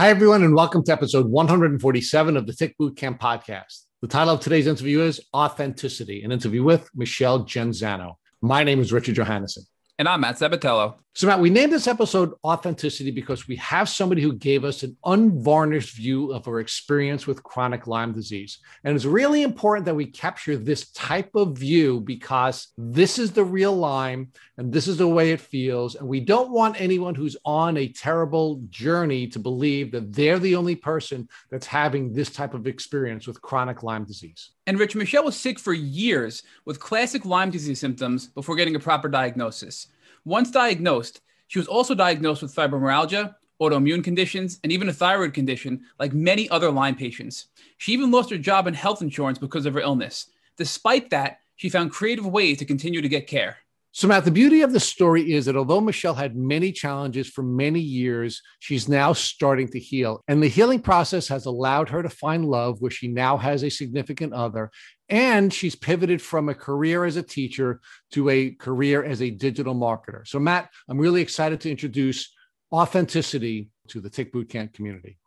Hi, everyone, and welcome to episode 147 of the Tick Bootcamp podcast. The title of today's interview is Authenticity, an interview with Michelle Genzano. My name is Richard Johannesson. And I'm Matt Sabatello. So, Matt, we named this episode Authenticity because we have somebody who gave us an unvarnished view of her experience with chronic Lyme disease. And it's really important that we capture this type of view because this is the real Lyme and this is the way it feels. And we don't want anyone who's on a terrible journey to believe that they're the only person that's having this type of experience with chronic Lyme disease. And Rich, Michelle was sick for years with classic Lyme disease symptoms before getting a proper diagnosis. Once diagnosed, she was also diagnosed with fibromyalgia, autoimmune conditions, and even a thyroid condition, like many other Lyme patients. She even lost her job and health insurance because of her illness. Despite that, she found creative ways to continue to get care. So, Matt, the beauty of the story is that although Michelle had many challenges for many years, she's now starting to heal. And the healing process has allowed her to find love where she now has a significant other. And she's pivoted from a career as a teacher to a career as a digital marketer. So, Matt, I'm really excited to introduce authenticity to the Tick Bootcamp community.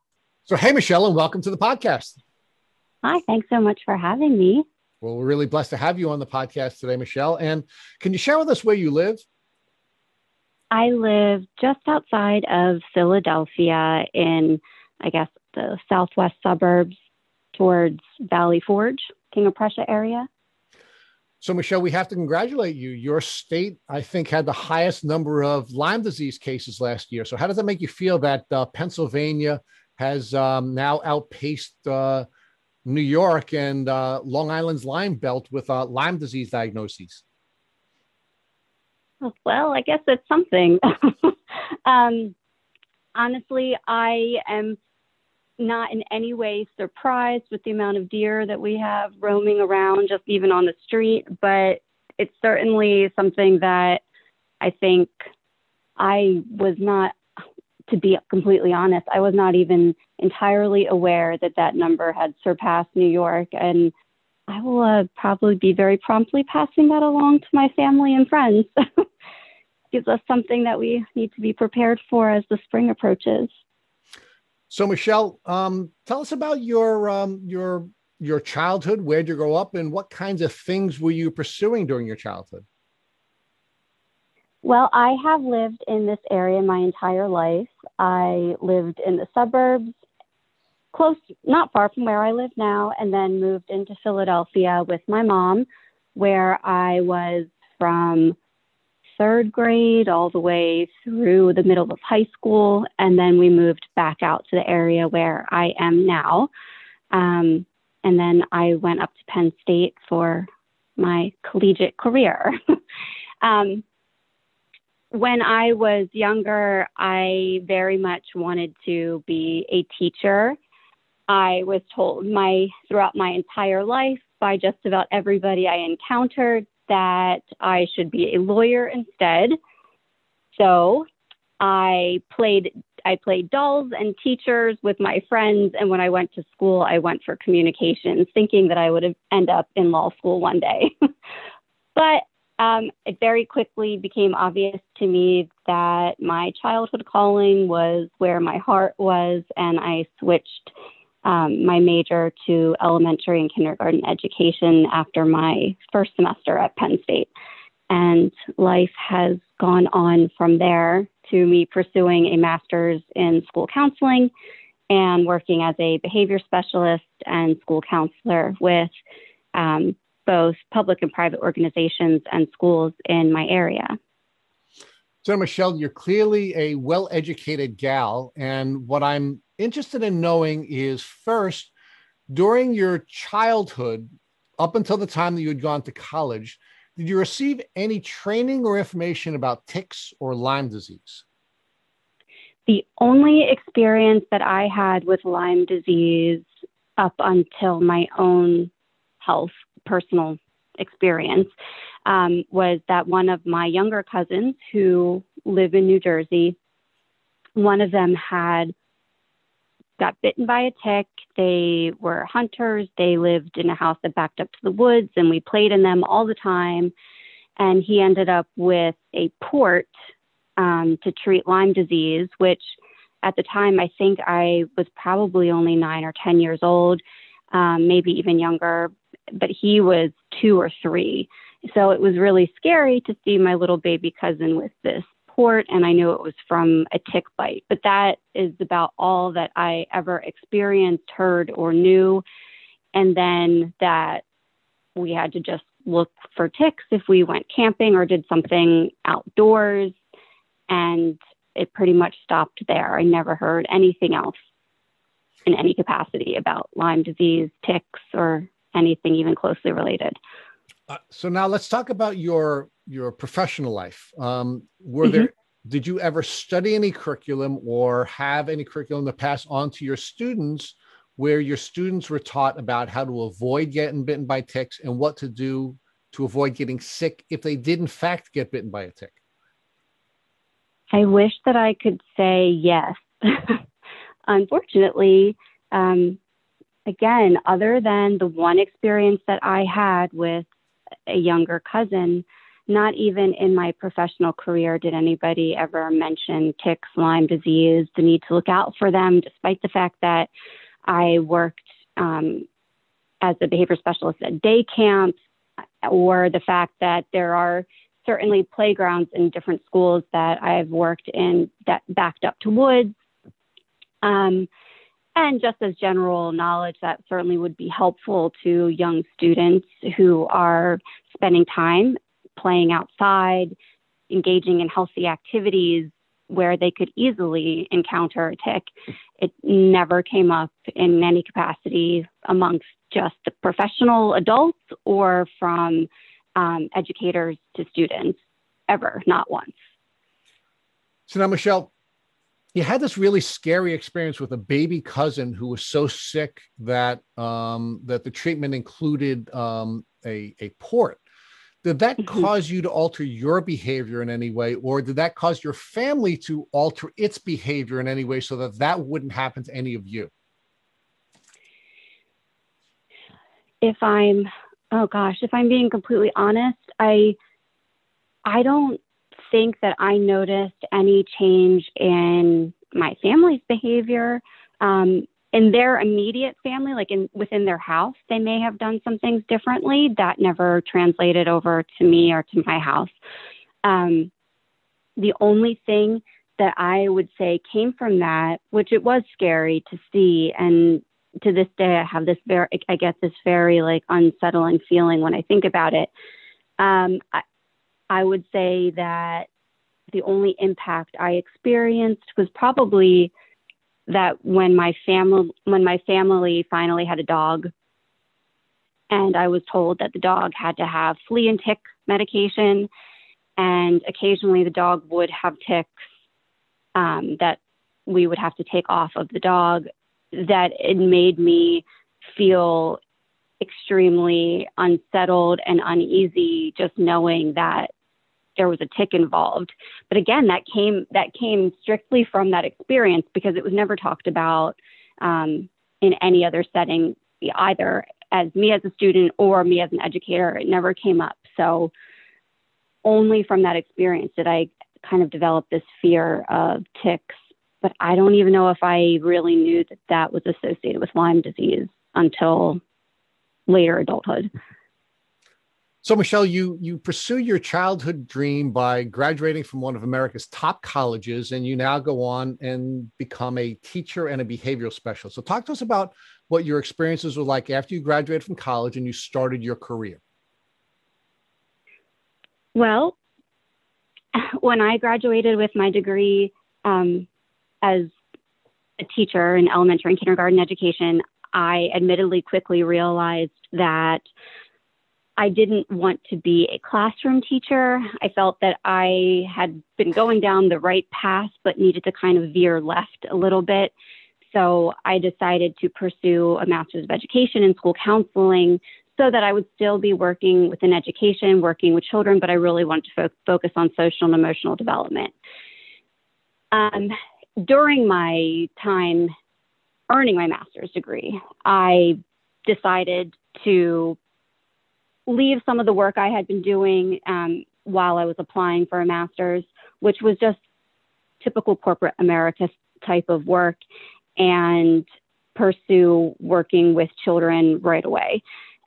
So, hey, Michelle, and welcome to the podcast. Hi, thanks so much for having me. Well, we're really blessed to have you on the podcast today, Michelle. And can you share with us where you live? I live just outside of Philadelphia in, I guess, the southwest suburbs towards Valley Forge, King of Prussia area. So, Michelle, we have to congratulate you. Your state, I think, had the highest number of Lyme disease cases last year. So, how does that make you feel that uh, Pennsylvania has um, now outpaced uh, New York and uh, Long Island's Lyme Belt with uh, Lyme disease diagnoses? Well, I guess it's something. um, honestly, I am not in any way surprised with the amount of deer that we have roaming around, just even on the street, but it's certainly something that I think I was not to be completely honest, I was not even entirely aware that that number had surpassed New York. And I will uh, probably be very promptly passing that along to my family and friends. Gives us something that we need to be prepared for as the spring approaches. So, Michelle, um, tell us about your um, your your childhood. Where did you grow up, and what kinds of things were you pursuing during your childhood? Well, I have lived in this area my entire life. I lived in the suburbs, close, not far from where I live now, and then moved into Philadelphia with my mom, where I was from third grade all the way through the middle of high school. And then we moved back out to the area where I am now. Um, and then I went up to Penn State for my collegiate career. um, when I was younger, I very much wanted to be a teacher. I was told my throughout my entire life by just about everybody I encountered that I should be a lawyer instead. So I played I played dolls and teachers with my friends and when I went to school I went for communications thinking that I would have end up in law school one day. but um, it very quickly became obvious to me that my childhood calling was where my heart was, and I switched um, my major to elementary and kindergarten education after my first semester at Penn State. And life has gone on from there to me pursuing a master's in school counseling and working as a behavior specialist and school counselor with um, both public and private organizations and schools in my area. So, Michelle, you're clearly a well educated gal. And what I'm interested in knowing is first, during your childhood, up until the time that you had gone to college, did you receive any training or information about ticks or Lyme disease? The only experience that I had with Lyme disease up until my own health personal experience um, was that one of my younger cousins who live in New Jersey, one of them had got bitten by a tick. They were hunters. They lived in a house that backed up to the woods, and we played in them all the time. And he ended up with a port um, to treat Lyme disease, which at the time, I think I was probably only nine or 10 years old, um, maybe even younger, but he was two or three. So it was really scary to see my little baby cousin with this port, and I knew it was from a tick bite. But that is about all that I ever experienced, heard, or knew. And then that we had to just look for ticks if we went camping or did something outdoors. And it pretty much stopped there. I never heard anything else in any capacity about Lyme disease, ticks, or anything even closely related. Uh, so now let's talk about your your professional life. Um, were mm-hmm. there did you ever study any curriculum or have any curriculum to pass on to your students where your students were taught about how to avoid getting bitten by ticks and what to do to avoid getting sick if they did in fact get bitten by a tick? I wish that I could say yes. Unfortunately, um, again, other than the one experience that I had with a younger cousin, not even in my professional career did anybody ever mention ticks, Lyme disease, the need to look out for them, despite the fact that I worked um, as a behavior specialist at day camps, or the fact that there are certainly playgrounds in different schools that I've worked in that backed up to woods. Um, and just as general knowledge that certainly would be helpful to young students who are spending time playing outside, engaging in healthy activities where they could easily encounter a tick. It never came up in any capacity amongst just the professional adults or from um, educators to students ever, not once. So now, Michelle, you had this really scary experience with a baby cousin who was so sick that um, that the treatment included um, a, a port. Did that cause you to alter your behavior in any way, or did that cause your family to alter its behavior in any way so that that wouldn't happen to any of you? If I'm, oh gosh, if I'm being completely honest, I, I don't think that I noticed any change in my family's behavior. Um, in their immediate family, like in within their house, they may have done some things differently. That never translated over to me or to my house. Um, the only thing that I would say came from that, which it was scary to see, and to this day I have this very, I get this very like unsettling feeling when I think about it. Um, I, I would say that the only impact I experienced was probably that when my family when my family finally had a dog and I was told that the dog had to have flea and tick medication and occasionally the dog would have ticks um, that we would have to take off of the dog that it made me feel extremely unsettled and uneasy just knowing that there was a tick involved. But again, that came that came strictly from that experience because it was never talked about um, in any other setting, either as me as a student or me as an educator. It never came up. So only from that experience did I kind of develop this fear of ticks. But I don't even know if I really knew that that was associated with Lyme disease until later adulthood. So, Michelle, you you pursue your childhood dream by graduating from one of America's top colleges, and you now go on and become a teacher and a behavioral specialist. So, talk to us about what your experiences were like after you graduated from college and you started your career. Well, when I graduated with my degree um, as a teacher in elementary and kindergarten education, I admittedly quickly realized that I didn't want to be a classroom teacher. I felt that I had been going down the right path, but needed to kind of veer left a little bit. So I decided to pursue a master's of education in school counseling so that I would still be working within education, working with children, but I really wanted to fo- focus on social and emotional development. Um, during my time earning my master's degree, I decided to leave some of the work I had been doing um, while I was applying for a master's, which was just typical corporate America type of work and pursue working with children right away.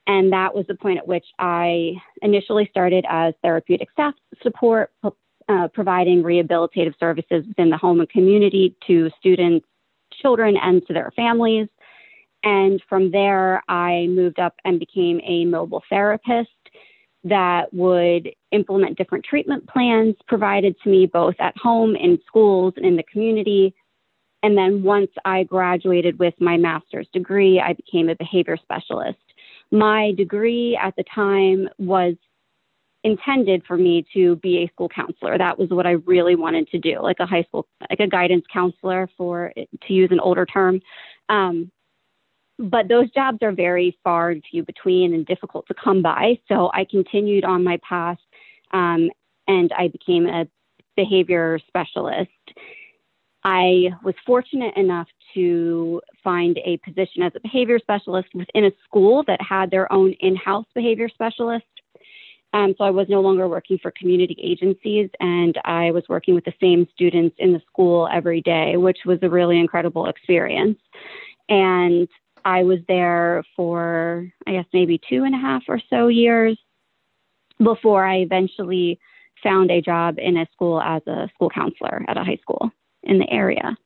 And that was the point at which I initially started as therapeutic staff support, uh, providing rehabilitative services within the home and community to students, children, and to their families. And from there, I moved up and became a mobile therapist that would implement different treatment plans provided to me both at home, in schools, and in the community. And then once I graduated with my master's degree, I became a behavior specialist. My degree at the time was intended for me to be a school counselor. That was what I really wanted to do, like a high school, like a guidance counselor, for to use an older term. Um, but those jobs are very far and few between and difficult to come by. So I continued on my path um, and I became a behavior specialist. I was fortunate enough to find a position as a behavior specialist within a school that had their own in house behavior specialist. Um, so I was no longer working for community agencies and I was working with the same students in the school every day, which was a really incredible experience. And I was there for, I guess, maybe two and a half or so years before I eventually found a job in a school as a school counselor at a high school in the area.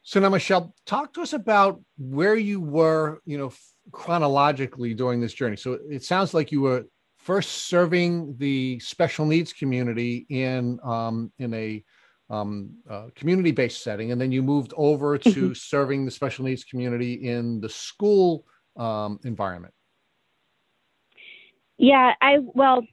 So now, Michelle, talk to us about where you were, you know, chronologically during this journey. So it sounds like you were first serving the special needs community in um, in a um, uh, community-based setting, and then you moved over to mm-hmm. serving the special needs community in the school um, environment. Yeah, I well,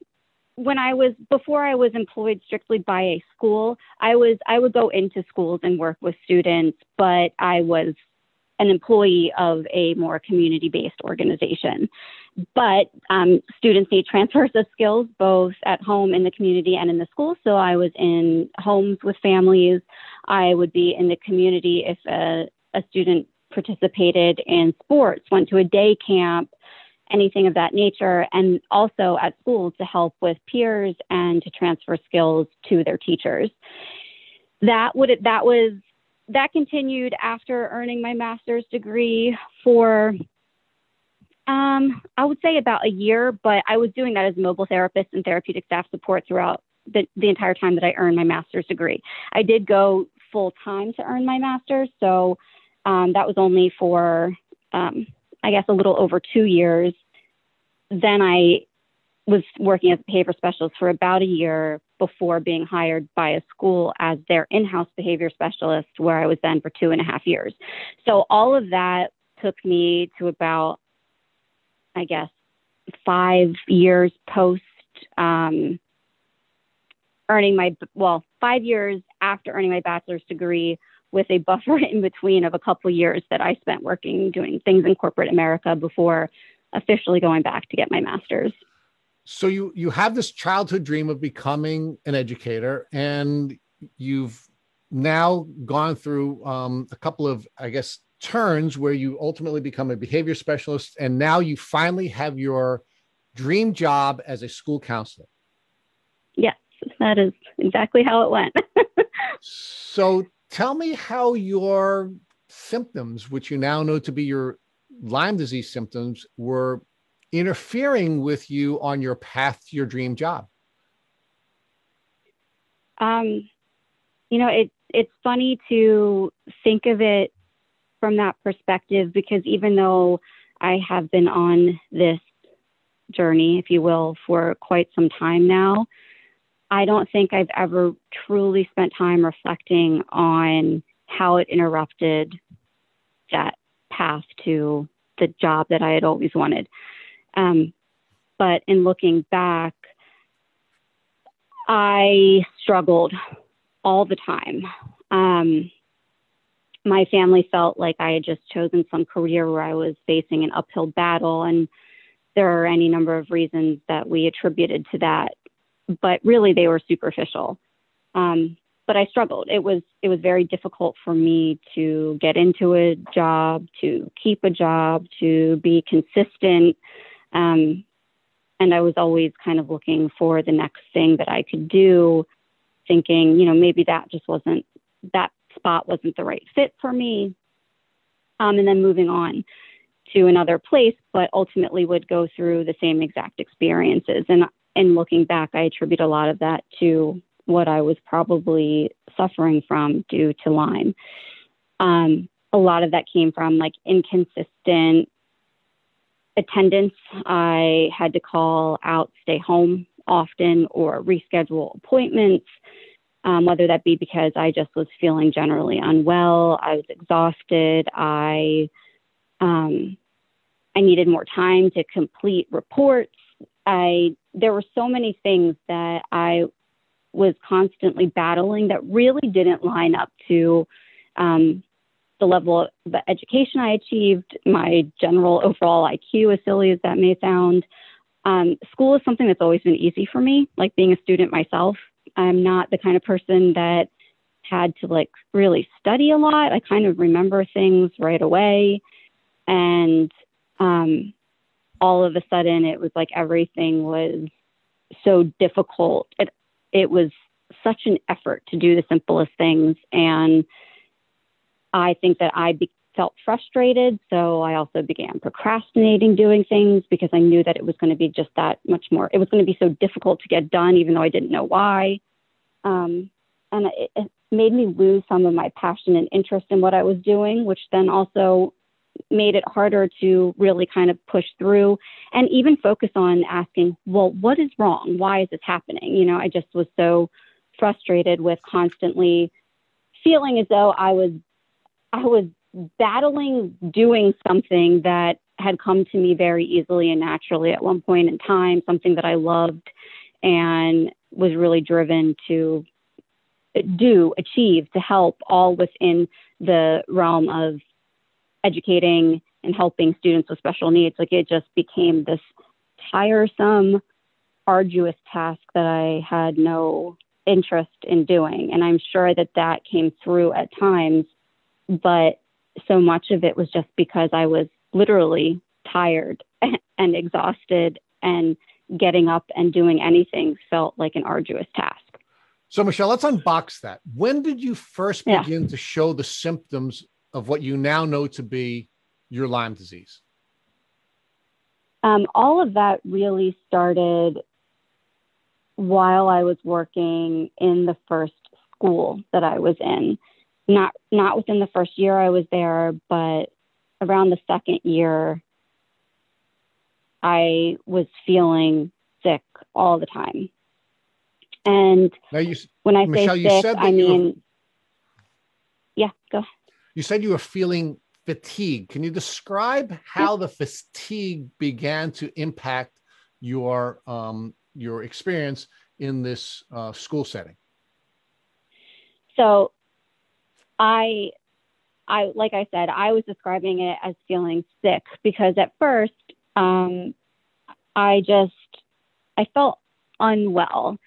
when I was before I was employed strictly by a school, I was I would go into schools and work with students, but I was an employee of a more community based organization. But um, students need transfers of skills both at home in the community and in the school. So I was in homes with families. I would be in the community if a, a student participated in sports, went to a day camp, anything of that nature, and also at schools to help with peers and to transfer skills to their teachers. That would that was that continued after earning my master's degree for um, I would say about a year, but I was doing that as a mobile therapist and therapeutic staff support throughout the, the entire time that I earned my master's degree. I did go full time to earn my master's, so um, that was only for, um, I guess, a little over two years. Then I was working as a behavior specialist for about a year before being hired by a school as their in house behavior specialist, where I was then for two and a half years. So all of that took me to about, I guess, five years post um, earning my, well, five years after earning my bachelor's degree with a buffer in between of a couple years that I spent working doing things in corporate America before officially going back to get my master's so you you have this childhood dream of becoming an educator and you've now gone through um, a couple of i guess turns where you ultimately become a behavior specialist and now you finally have your dream job as a school counselor. Yes that is exactly how it went. So tell me how your symptoms which you now know to be your lyme disease symptoms were interfering with you on your path to your dream job? Um, you know, it it's funny to think of it from that perspective because even though I have been on this journey, if you will, for quite some time now, I don't think I've ever truly spent time reflecting on how it interrupted that path to the job that I had always wanted. Um, but in looking back, I struggled all the time. Um, my family felt like I had just chosen some career where I was facing an uphill battle, and there are any number of reasons that we attributed to that, but really they were superficial. Um, but I struggled. It was it was very difficult for me to get into a job, to keep a job, to be consistent. Um, and I was always kind of looking for the next thing that I could do, thinking, you know, maybe that just wasn't, that spot wasn't the right fit for me. Um, and then moving on to another place, but ultimately would go through the same exact experiences. And in looking back, I attribute a lot of that to what I was probably suffering from due to Lyme. Um, a lot of that came from like inconsistent attendance. I had to call out, stay home often, or reschedule appointments, um, whether that be because I just was feeling generally unwell, I was exhausted, I um, I needed more time to complete reports. I there were so many things that I was constantly battling that really didn't line up to um, the level of education I achieved, my general overall IQ, as silly as that may sound. Um, school is something that's always been easy for me, like being a student myself. I'm not the kind of person that had to like really study a lot. I kind of remember things right away. And um, all of a sudden, it was like everything was so difficult. It, it was such an effort to do the simplest things. And I think that I be- felt frustrated. So I also began procrastinating doing things because I knew that it was going to be just that much more. It was going to be so difficult to get done, even though I didn't know why. Um, and it, it made me lose some of my passion and interest in what I was doing, which then also made it harder to really kind of push through and even focus on asking, well, what is wrong? Why is this happening? You know, I just was so frustrated with constantly feeling as though I was I was battling doing something that had come to me very easily and naturally at one point in time, something that I loved and was really driven to do, achieve, to help, all within the realm of educating and helping students with special needs. Like it just became this tiresome, arduous task that I had no interest in doing. And I'm sure that that came through at times but so much of it was just because I was literally tired and exhausted and getting up and doing anything felt like an arduous task. So, Michelle, let's unbox that. When did you first begin yeah. to show the symptoms of what you now know to be your Lyme disease? Um, all of that really started while I was working in the first school that I was in not not within the first year I was there, but around the second year, I was feeling sick all the time. And you, when I Michelle, say sick, I mean, were, yeah, go. You said you were feeling fatigue. Can you describe how the fatigue began to impact your um, your experience in this uh, school setting? So I I like I said, I was describing it as feeling sick because at first um, I just I felt unwell.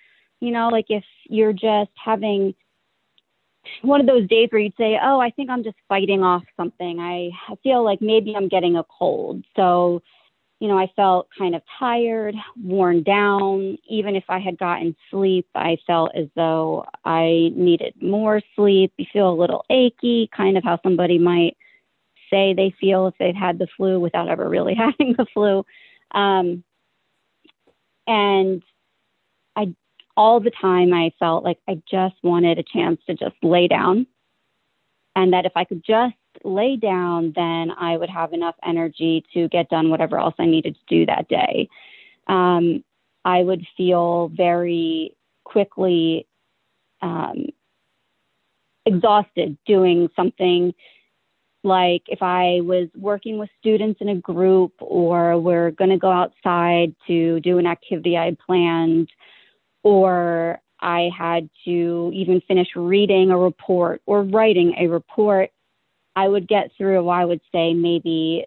You know, like if you're just having one of those days where you'd say, "Oh, I think I'm just fighting off something. I feel like maybe I'm getting a cold." So you know, I felt kind of tired, worn down. Even if I had gotten sleep, I felt as though I needed more sleep. You feel a little achy, kind of how somebody might say they feel if they've had the flu without ever really having the flu. Um, and I, all the time, I felt like I just wanted a chance to just lay down. And that if I could just lay down, then I would have enough energy to get done whatever else I needed to do that day. Um, I would feel very quickly um, exhausted doing something like if I was working with students in a group or we're going to go outside to do an activity I had planned, or I had to even finish reading a report or writing a report I would get through, I would say, maybe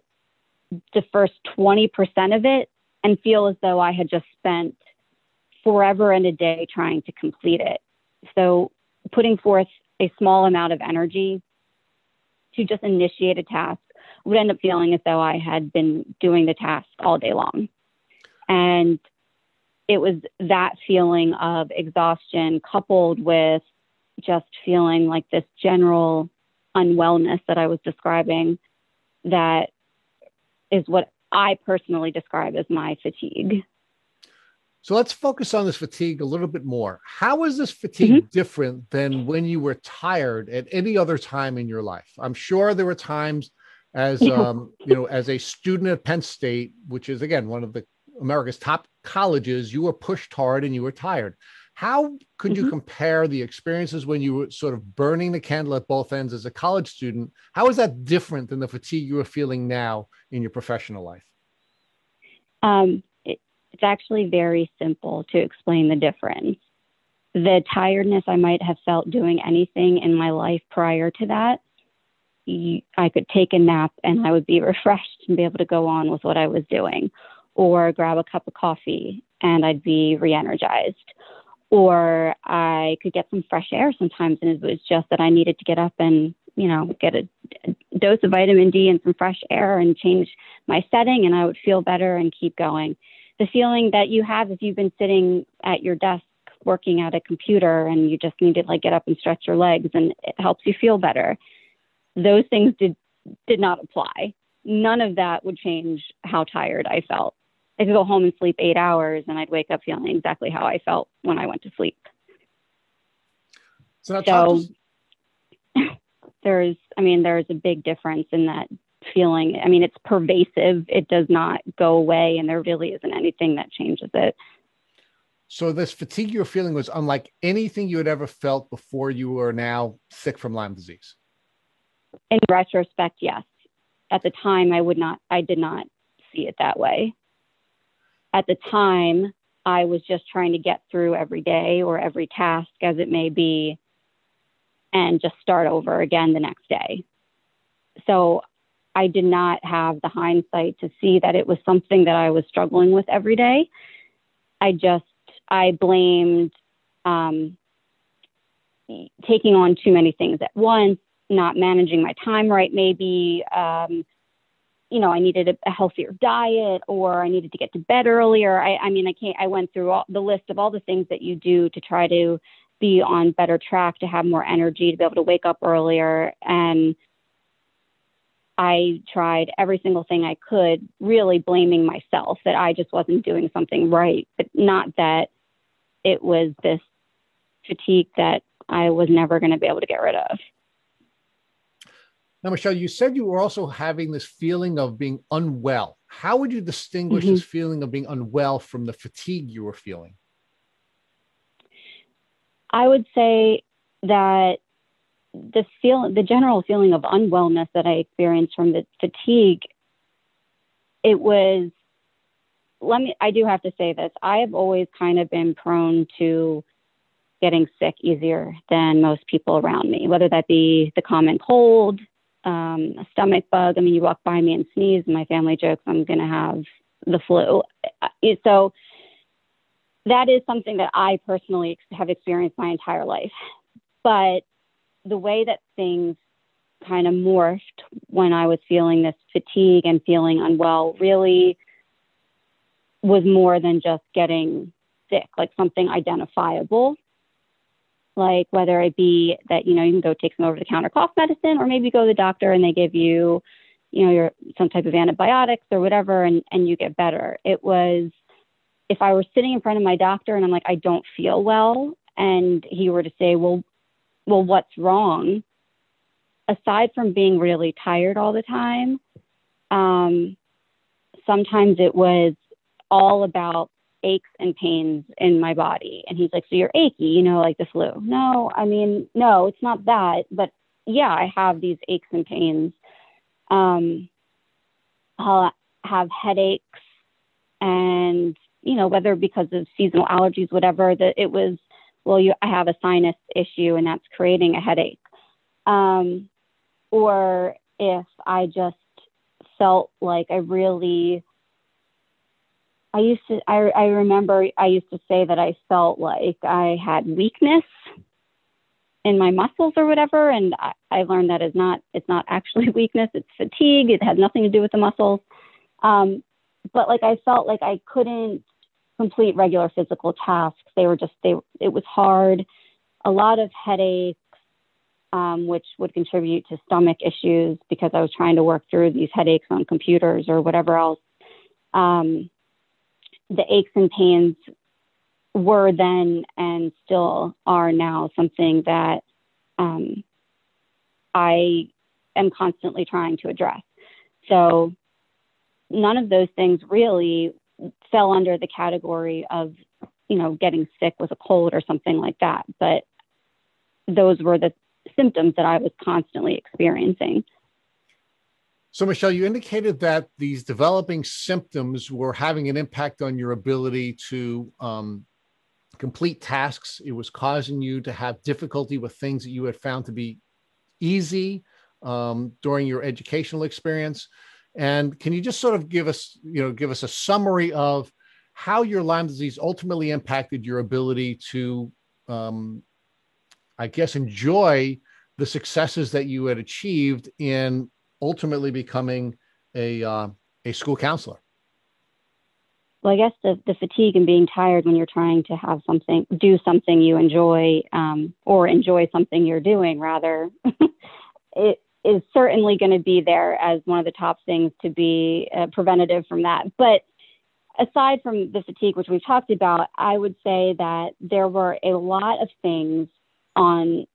the first 20% of it and feel as though I had just spent forever and a day trying to complete it. So, putting forth a small amount of energy to just initiate a task would end up feeling as though I had been doing the task all day long. And it was that feeling of exhaustion coupled with just feeling like this general unwellness that I was describing that is what I personally describe as my fatigue. So let's focus on this fatigue a little bit more. How is this fatigue mm-hmm. different than when you were tired at any other time in your life? I'm sure there were times as um, you know, as a student at Penn State, which is again one of the America's top colleges, you were pushed hard and you were tired. How could mm-hmm. you compare the experiences when you were sort of burning the candle at both ends as a college student? How is that different than the fatigue you are feeling now in your professional life? Um, it, it's actually very simple to explain the difference. The tiredness I might have felt doing anything in my life prior to that, I could take a nap and I would be refreshed and be able to go on with what I was doing, or grab a cup of coffee and I'd be re energized or I could get some fresh air sometimes. And it was just that I needed to get up and, you know, get a, a, dose of vitamin D and some fresh air and change my setting, and I would feel better and keep going. The feeling that you have if you've been sitting at your desk working at a computer and you just need to like get up and stretch your legs and it helps you feel better. Those things did did not apply. None of that would change how tired I felt. I could go home and sleep eight hours and I'd wake up feeling exactly how I felt when I went to sleep. So, so there's, I mean, there's a big difference in that feeling. I mean, it's pervasive. It does not go away, and there really isn't anything that changes it. So this fatigue you're feeling was unlike anything you had ever felt before you were now sick from Lyme disease. In retrospect, yes. At the time, I would not. I did not see it that way at the time, I was just trying to get through every day or every task as it may be and just start over again the next day. So I did not have the hindsight to see that it was something that I was struggling with every day. I just, I blamed um, taking on too many things at once, not managing my time right, maybe, um, you know, I needed a, a, healthier diet or I needed to get to bed earlier. I, I mean, I can't, I went through all the list of all the things that you do to try to be on better track, to have more energy, to be able to wake up earlier. And I tried every single thing I could, really blaming myself that I just wasn't doing something right, but not that it was this fatigue that I was never going to be able to get rid of. Now, Michelle, you said you were also having this feeling of being unwell. How would you distinguish mm-hmm. this feeling of being unwell from the fatigue you were feeling? I would say that the feel the general feeling of unwellness that I experienced from the fatigue, it was let me I do have to say this. I have always kind of been prone to getting sick easier than most people around me, whether that be the common cold, um, a stomach bug. I mean, you walk by me and sneeze, my family jokes I'm going to have the flu. Uh, so that is something that I personally have experienced my entire life. But the way that things kind of morphed when I was feeling this fatigue and feeling unwell really was more than just getting sick, like something identifiable like whether it be that you know you can go take some over the counter cough medicine or maybe go to the doctor and they give you you know your some type of antibiotics or whatever and and you get better. It was if i were sitting in front of my doctor and i'm like i don't feel well and he were to say well well what's wrong? Aside from being really tired all the time um sometimes it was all about aches and pains in my body. And he's like, So you're achy, you know, like the flu. No, I mean, no, it's not that. But yeah, I have these aches and pains. Um, I'll have headaches and, you know, whether because of seasonal allergies, whatever, that it was, well, you, I have a sinus issue and that's creating a headache. Um, or if I just felt like I really I used to, I, I remember I used to say that I felt like I had weakness in my muscles or whatever. And I, I learned that is not, it's not actually weakness, it's fatigue. It has nothing to do with the muscles. Um, but like I felt like I couldn't complete regular physical tasks. They were just, they, it was hard. a lot of headaches, um, which would contribute to stomach issues because I was trying to work through these headaches on computers or whatever else. Um, the aches and pains were then and still are now something that um, I am constantly trying to address. So none of those things really fell under the category of, you know, getting sick with a cold or something like that. But those were the symptoms that I was constantly experiencing. So, Michelle, you indicated that these developing symptoms were having an impact on your ability to um, complete tasks. It was causing you to have difficulty with things that you had found to be easy um, during your educational experience. And can you just sort of give us, you know, give us a summary of how your Lyme disease ultimately impacted your ability to, um, I guess, enjoy the successes that you had achieved in ultimately becoming a uh, a school counselor? Well, I guess the, the fatigue and being tired when you're trying to have something, do something you enjoy, um, or enjoy something you're doing, rather, it is certainly going to be there as one of the top things to be uh, preventative from that. But aside from the fatigue, which we've talked about, I would say that there were a lot of things on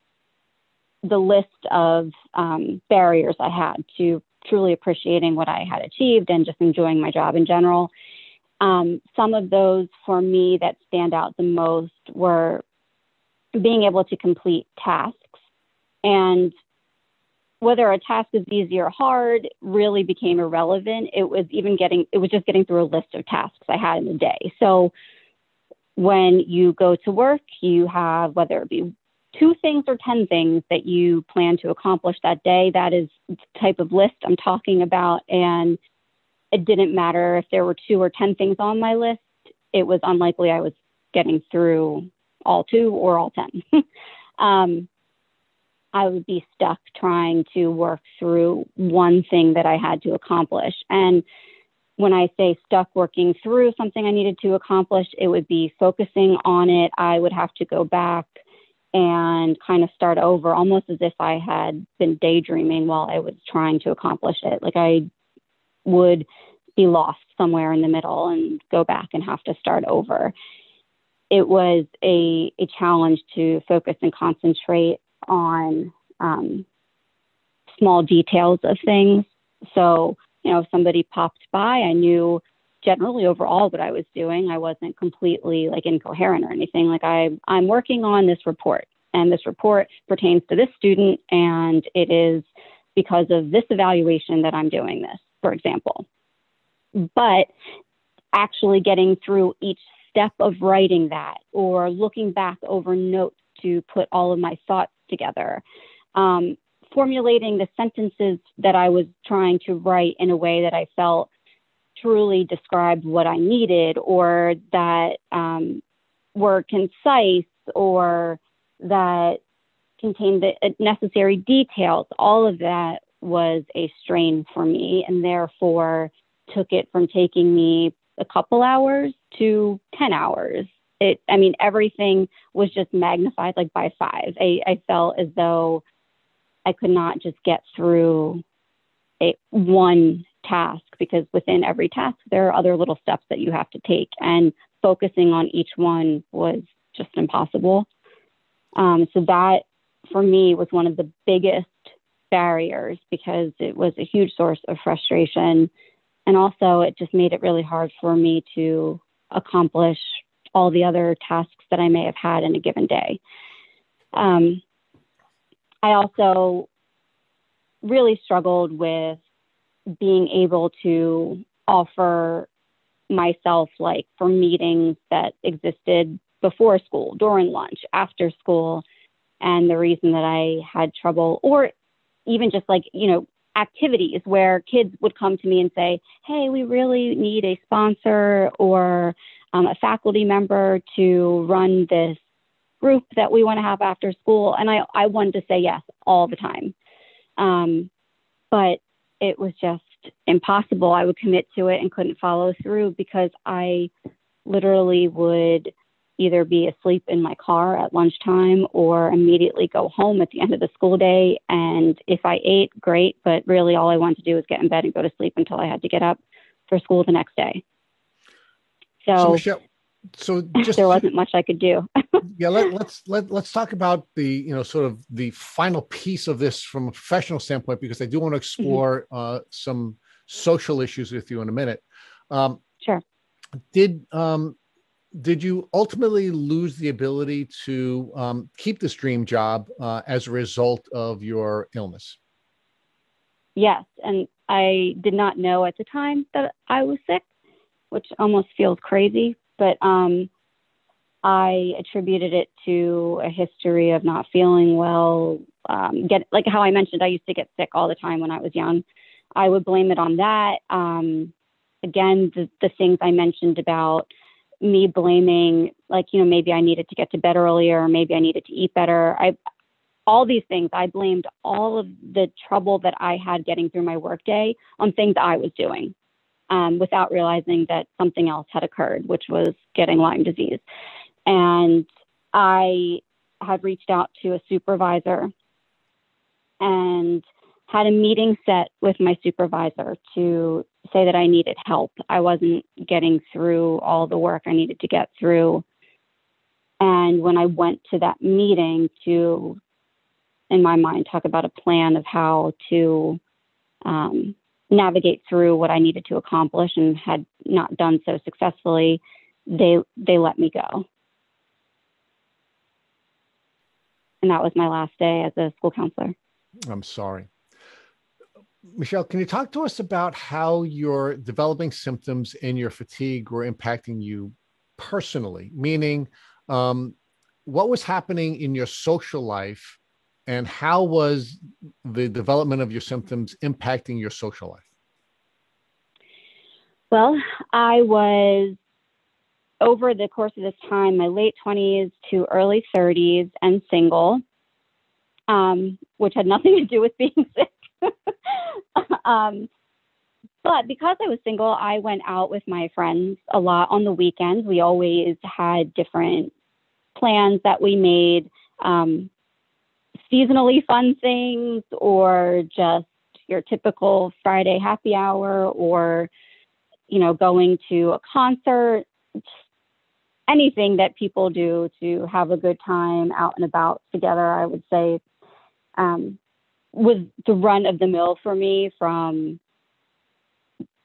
the list of um, barriers I had to truly appreciating what I had achieved and just enjoying my job in general. Um, some of those for me that stand out the most were being able to complete tasks and whether a task is easy or hard really became irrelevant. It was even getting, it was just getting through a list of tasks I had in the day. So when you go to work, you have, whether it be two things or 10 things that you plan to accomplish that day. That is the type of list I'm talking about. And it didn't matter if there were two or 10 things on my list, it was unlikely I was getting through all two or all 10. um, I would be stuck trying to work through one thing that I had to accomplish. And when I say stuck working through something I needed to accomplish, it would be focusing on it. I would have to go back and kind of start over almost as if I had been daydreaming while I was trying to accomplish it. Like I would be lost somewhere in the middle and go back and have to start over. It was a, a challenge to focus and concentrate on um, small details of things. So, you know, if somebody popped by, I knew generally overall what I was doing. I wasn't completely like incoherent or anything. Like I, I'm working on this report, and this report pertains to this student, and it is because of this evaluation that I'm doing this, for example. But actually getting through each step of writing that or looking back over notes to put all of my thoughts together. Um, formulating the sentences that I was trying to write in a way that I felt truly described what I needed or that um, were concise or that contained the uh, necessary details. All of that was a strain for me and therefore took it from taking me a couple hours to 10 hours. It, I mean, everything was just magnified like by five. I, I felt as though I could not just get through a one task because within every task there are other little steps that you have to take and focusing on each one was just impossible. Um, so that for me was one of the biggest barriers because it was a huge source of frustration and also it just made it really hard for me to accomplish all the other tasks that i may have had in a given day. Um, i also really struggled with being able to offer myself like for meetings that existed before school, during lunch, after school. And the reason that I had trouble, or even just like, you know, activities where kids would come to me and say, Hey, we really need a sponsor or um, a faculty member to run this group that we want to have after school. And I, I wanted to say yes all the time. Um, but it was just impossible. I would commit to it and couldn't follow through because I literally would either be asleep in my car at lunchtime or immediately go home at the end of the school day. And if I ate, great, but really all I wanted to do was get in bed and go to sleep until I had to get up for school the next day. So, So, Michelle, so just there wasn't much I could do. yeah, let, let's let let's talk about the you know sort of the final piece of this from a professional standpoint because I do want to explore uh, some social issues with you in a minute. Um, Sure. Did um, did you ultimately lose the ability to um, keep this dream job uh, as a result of your illness? yes. And I did not know at the time that I was sick, which almost feels crazy. But um, I attributed it to a history of not feeling well. Um, get like how I mentioned, I used to get sick all the time when I was young. I would blame it on that. Um, again, the, the things I mentioned about me blaming, like you know, maybe I needed to get to bed earlier, maybe I needed to eat better. I all these things I blamed all of the trouble that I had getting through my workday on things I was doing um, without realizing that something else had occurred, which was getting Lyme disease. And I had reached out to a supervisor and had a meeting set with my supervisor to say that I needed help. I wasn't getting through all the work I needed to get through. And when I went to that meeting to, in my mind, talk about a plan of how to um, navigate through what I needed to accomplish and had not done so successfully, they they let me go. And that was my last day as a school counselor. I'm sorry. Michelle, can you talk to us about how your developing symptoms and your fatigue were impacting you personally? Meaning, um, what was happening in your social life, and how was the development of your symptoms impacting your social life? Well, I was over the course of this time, my late 20s to early 30s, and single, um, which had nothing to do with being sick. um, but because I was single, I went out with my friends a lot on the weekends. We always had different plans that we made, um, seasonally fun things, or just your typical Friday happy hour, or you know, going to a concert, anything that people do to have a good time out and about together. I would say um, was the run of the mill for me from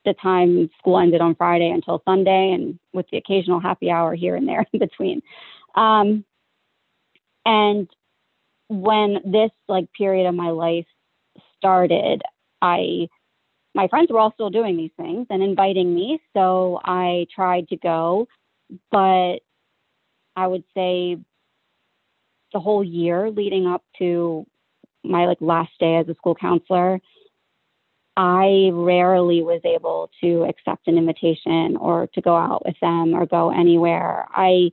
the time school ended on Friday until Sunday, and with the occasional happy hour here and there in between. Um, and when this like period of my life started, I my friends were all still doing these things and inviting me, so I tried to go, but I would say the whole year leading up to my like last day as a school counselor, I rarely was able to accept an invitation or to go out with them or go anywhere. I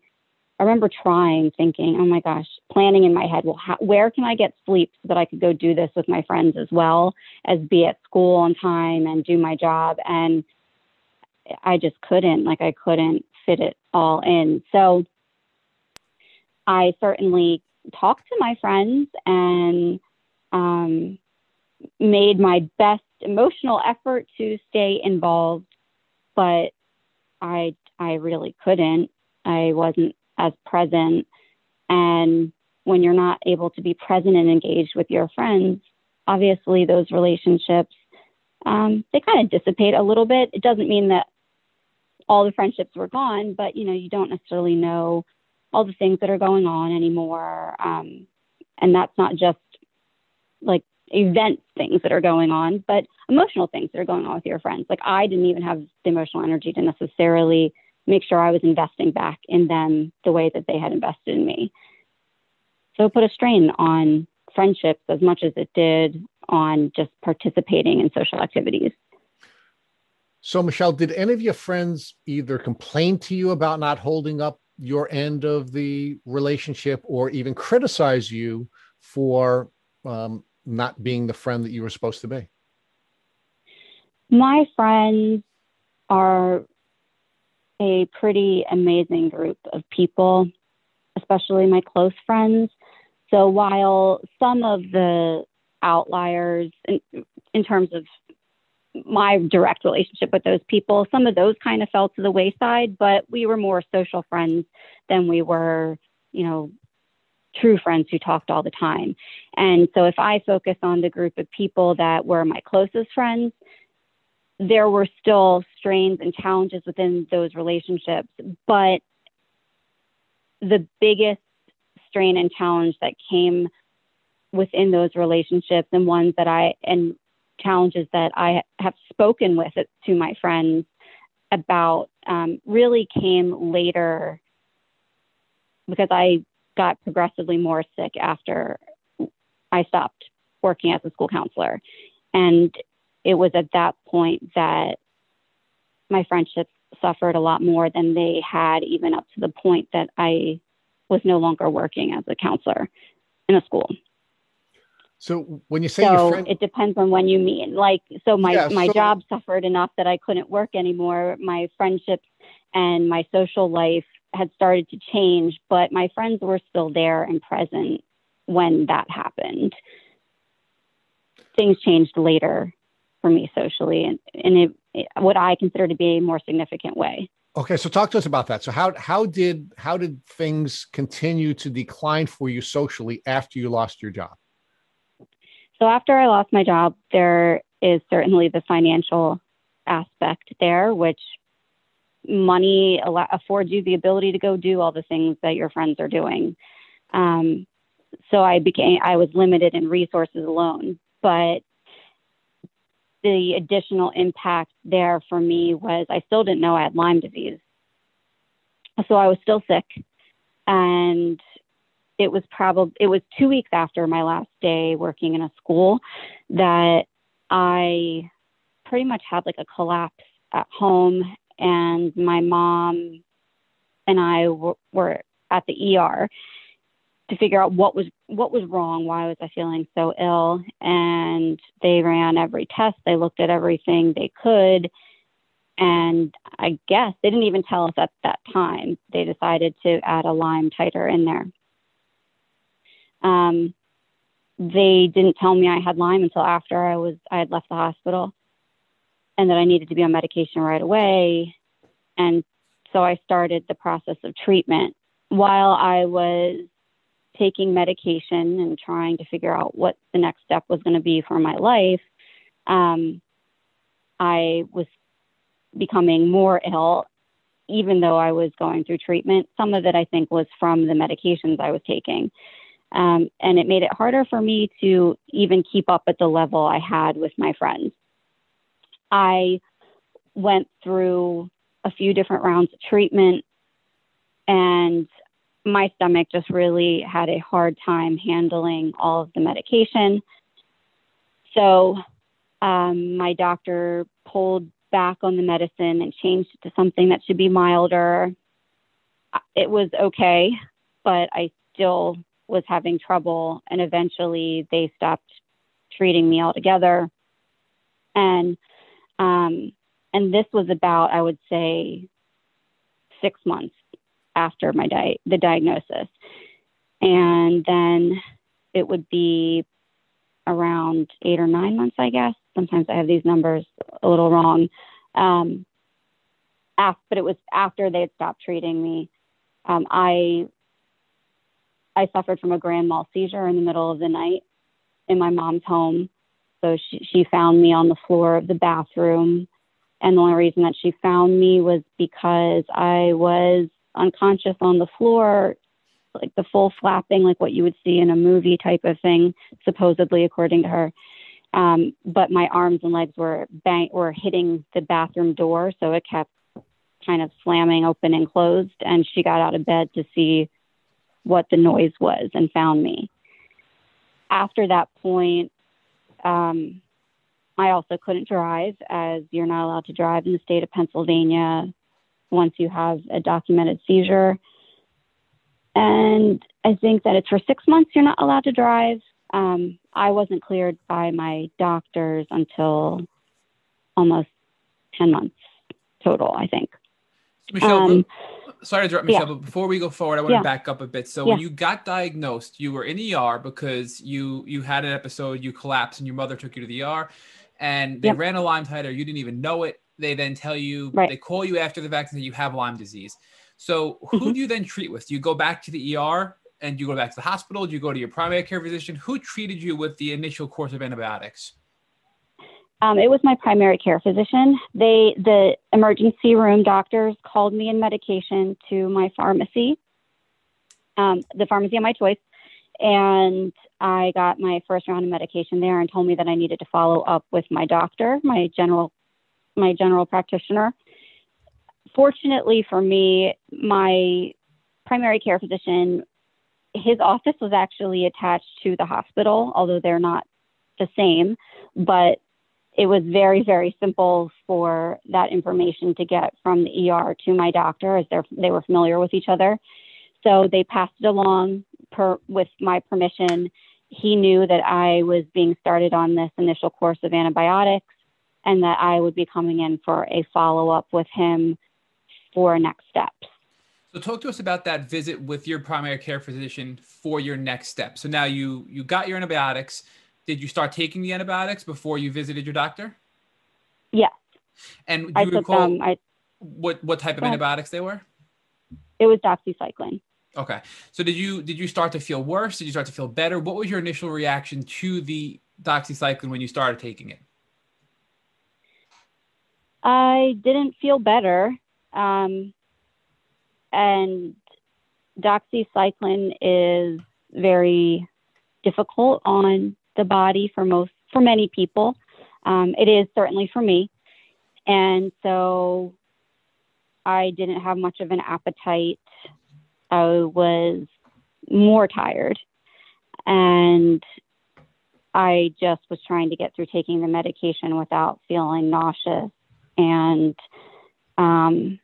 I remember trying, thinking, "Oh my gosh," planning in my head, "Well, how, where can I get sleep so that I could go do this with my friends as well as be at school on time and do my job?" And I just couldn't, like, I couldn't fit it all in. So I certainly talked to my friends and um, made my best emotional effort to stay involved, but I I really couldn't. I wasn't as present, and when you're not able to be present and engaged with your friends, obviously those relationships um, they kind of dissipate a little bit. It doesn't mean that all the friendships were gone, but you know you don't necessarily know all the things that are going on anymore, um, and that's not just like event things that are going on, but emotional things that are going on with your friends. Like I didn't even have the emotional energy to necessarily make sure I was investing back in them the way that they had invested in me. So it put a strain on friendships as much as it did on just participating in social activities. So, Michelle, did any of your friends either complain to you about not holding up your end of the relationship or even criticize you for um, not being the friend that you were supposed to be? My friends are a pretty amazing group of people, especially my close friends. So while some of the outliers in, in terms of my direct relationship with those people, some of those kind of fell to the wayside, but we were more social friends than we were, you know, true friends who talked all the time. And so if I focus on the group of people that were my closest friends, there were still strains and challenges within those relationships, but the biggest strain and challenge that came within those relationships and ones that I and challenges that I have spoken with to my friends about um, really came later because I got progressively more sick after I stopped working as a school counselor. And it was at that point that my friendships suffered a lot more than they had, even up to the point that I was no longer working as a counselor in a school. So when you say so friend- it depends on when you mean. Like so my yeah, my so- job suffered enough that I couldn't work anymore. My friendships and my social life had started to change, but my friends were still there and present when that happened. Things changed later for me socially and in what I consider to be a more significant way. Okay, so talk to us about that. So how how did how did things continue to decline for you socially after you lost your job? So after I lost my job, there is certainly the financial aspect there, which money affords you the ability to go do all the things that your friends are doing. Um, so I became I was limited in resources alone, but the additional impact there for me was I still didn't know I had Lyme disease. So I was still sick and it was probably it was two weeks after my last day working in a school that I pretty much had like a collapse at home, and my mom and I w- were at the ER to figure out what was what was wrong. Why was I feeling so ill? And they ran every test. They looked at everything they could. And I guess they didn't even tell us at that time. They decided to add a Lyme titer in there. Um, they didn't tell me I had Lyme until after I was I had left the hospital, and that I needed to be on medication right away. And so I started the process of treatment while I was taking medication and trying to figure out what the next step was going to be for my life. Um, I was becoming more ill, even though I was going through treatment. Some of it, I think, was from the medications I was taking. Um, and it made it harder for me to even keep up at the level I had with my friends. I went through a few different rounds of treatment, and my stomach just really had a hard time handling all of the medication. So, um, my doctor pulled back on the medicine and changed it to something that should be milder. It was okay, but I still was having trouble, and eventually they stopped treating me altogether. And um, and this was about, I would say, six months after my di- the diagnosis, and then it would be around eight or nine months, I guess. Sometimes I have these numbers a little wrong. Um, after, but it was after they had stopped treating me. Um, I I suffered from a grand mal seizure in the middle of the night in my mom's home. So she, she found me on the floor of the bathroom. And the only reason that she found me was because I was unconscious on the floor, like the full flapping, like what you would see in a movie type of thing, supposedly, according to her. Um, but my arms and legs were bang were hitting the bathroom door, so it kept kind of slamming open and closed. And she got out of bed to see what the noise was and found me. After that point, um, I also couldn't drive, as you're not allowed to drive in the state of Pennsylvania once you have a documented seizure. And I think that it's for six months you're not allowed to drive. Um, I wasn't cleared by my doctors until almost 10 months total, I think. Michelle, Um, sorry to interrupt, Michelle, yeah. but before we go forward, I want Yeah. to back up a bit. So Yeah. when you got diagnosed, you were in ER because you you had an episode, you collapsed, and your mother took you to the ER, and they Yep. ran a Lyme titer. You didn't even know it. They then tell you Right. they call you after the vaccine that you have Lyme disease. So who Mhm. do you then treat with? Do you go back to the ER and you go back to the hospital? Do you go to your primary care physician? Who treated you with the initial course of antibiotics? Um, it was my primary care physician. They, the emergency room doctors, called me in medication to my pharmacy, um, the pharmacy of my choice, and I got my first round of medication there, and told me that I needed to follow up with my doctor, my general, my general practitioner. Fortunately for me, my primary care physician, his office was actually attached to the hospital, although they're not the same, but it was very very simple for that information to get from the ER to my doctor as they were familiar with each other. So they passed it along per with my permission. He knew that I was being started on this initial course of antibiotics and that I would be coming in for a follow up with him for next steps. So talk to us about that visit with your primary care physician for your next step. So now you you got your antibiotics. Did you start taking the antibiotics before you visited your doctor? Yes, And do I you recall um I what what type of antibiotics they were? it was doxycycline. Okay. So did you did you start to feel worse? Did you start to feel better? What was your initial reaction to the doxycycline when you started taking it? I didn't feel better. Um, and doxycycline is very difficult on the body for most, for many people. Um, it is certainly for me. And so I didn't have much of an appetite. I was more tired. And I just was trying to get through taking the medication without feeling nauseous and um,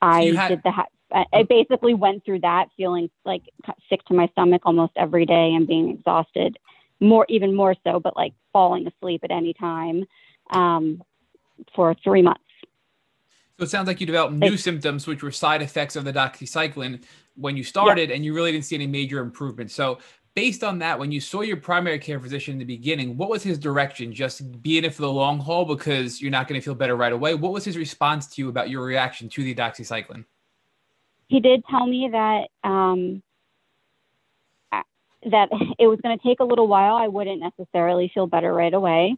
I had- did the. Ha- I basically went through that feeling like sick to my stomach almost every day and being exhausted, more even more so, but like falling asleep at any time um, for three months. So it sounds like you developed new symptoms, which were side effects of the doxycycline when you started, and you really didn't see any major improvement. So, based on that, when you saw your primary care physician in the beginning, what was his direction? Just be in it for the long haul because you're not going to feel better right away. What was his response to you about your reaction to the doxycycline? He did tell me that um, that it was going to take a little while. I wouldn't necessarily feel better right away.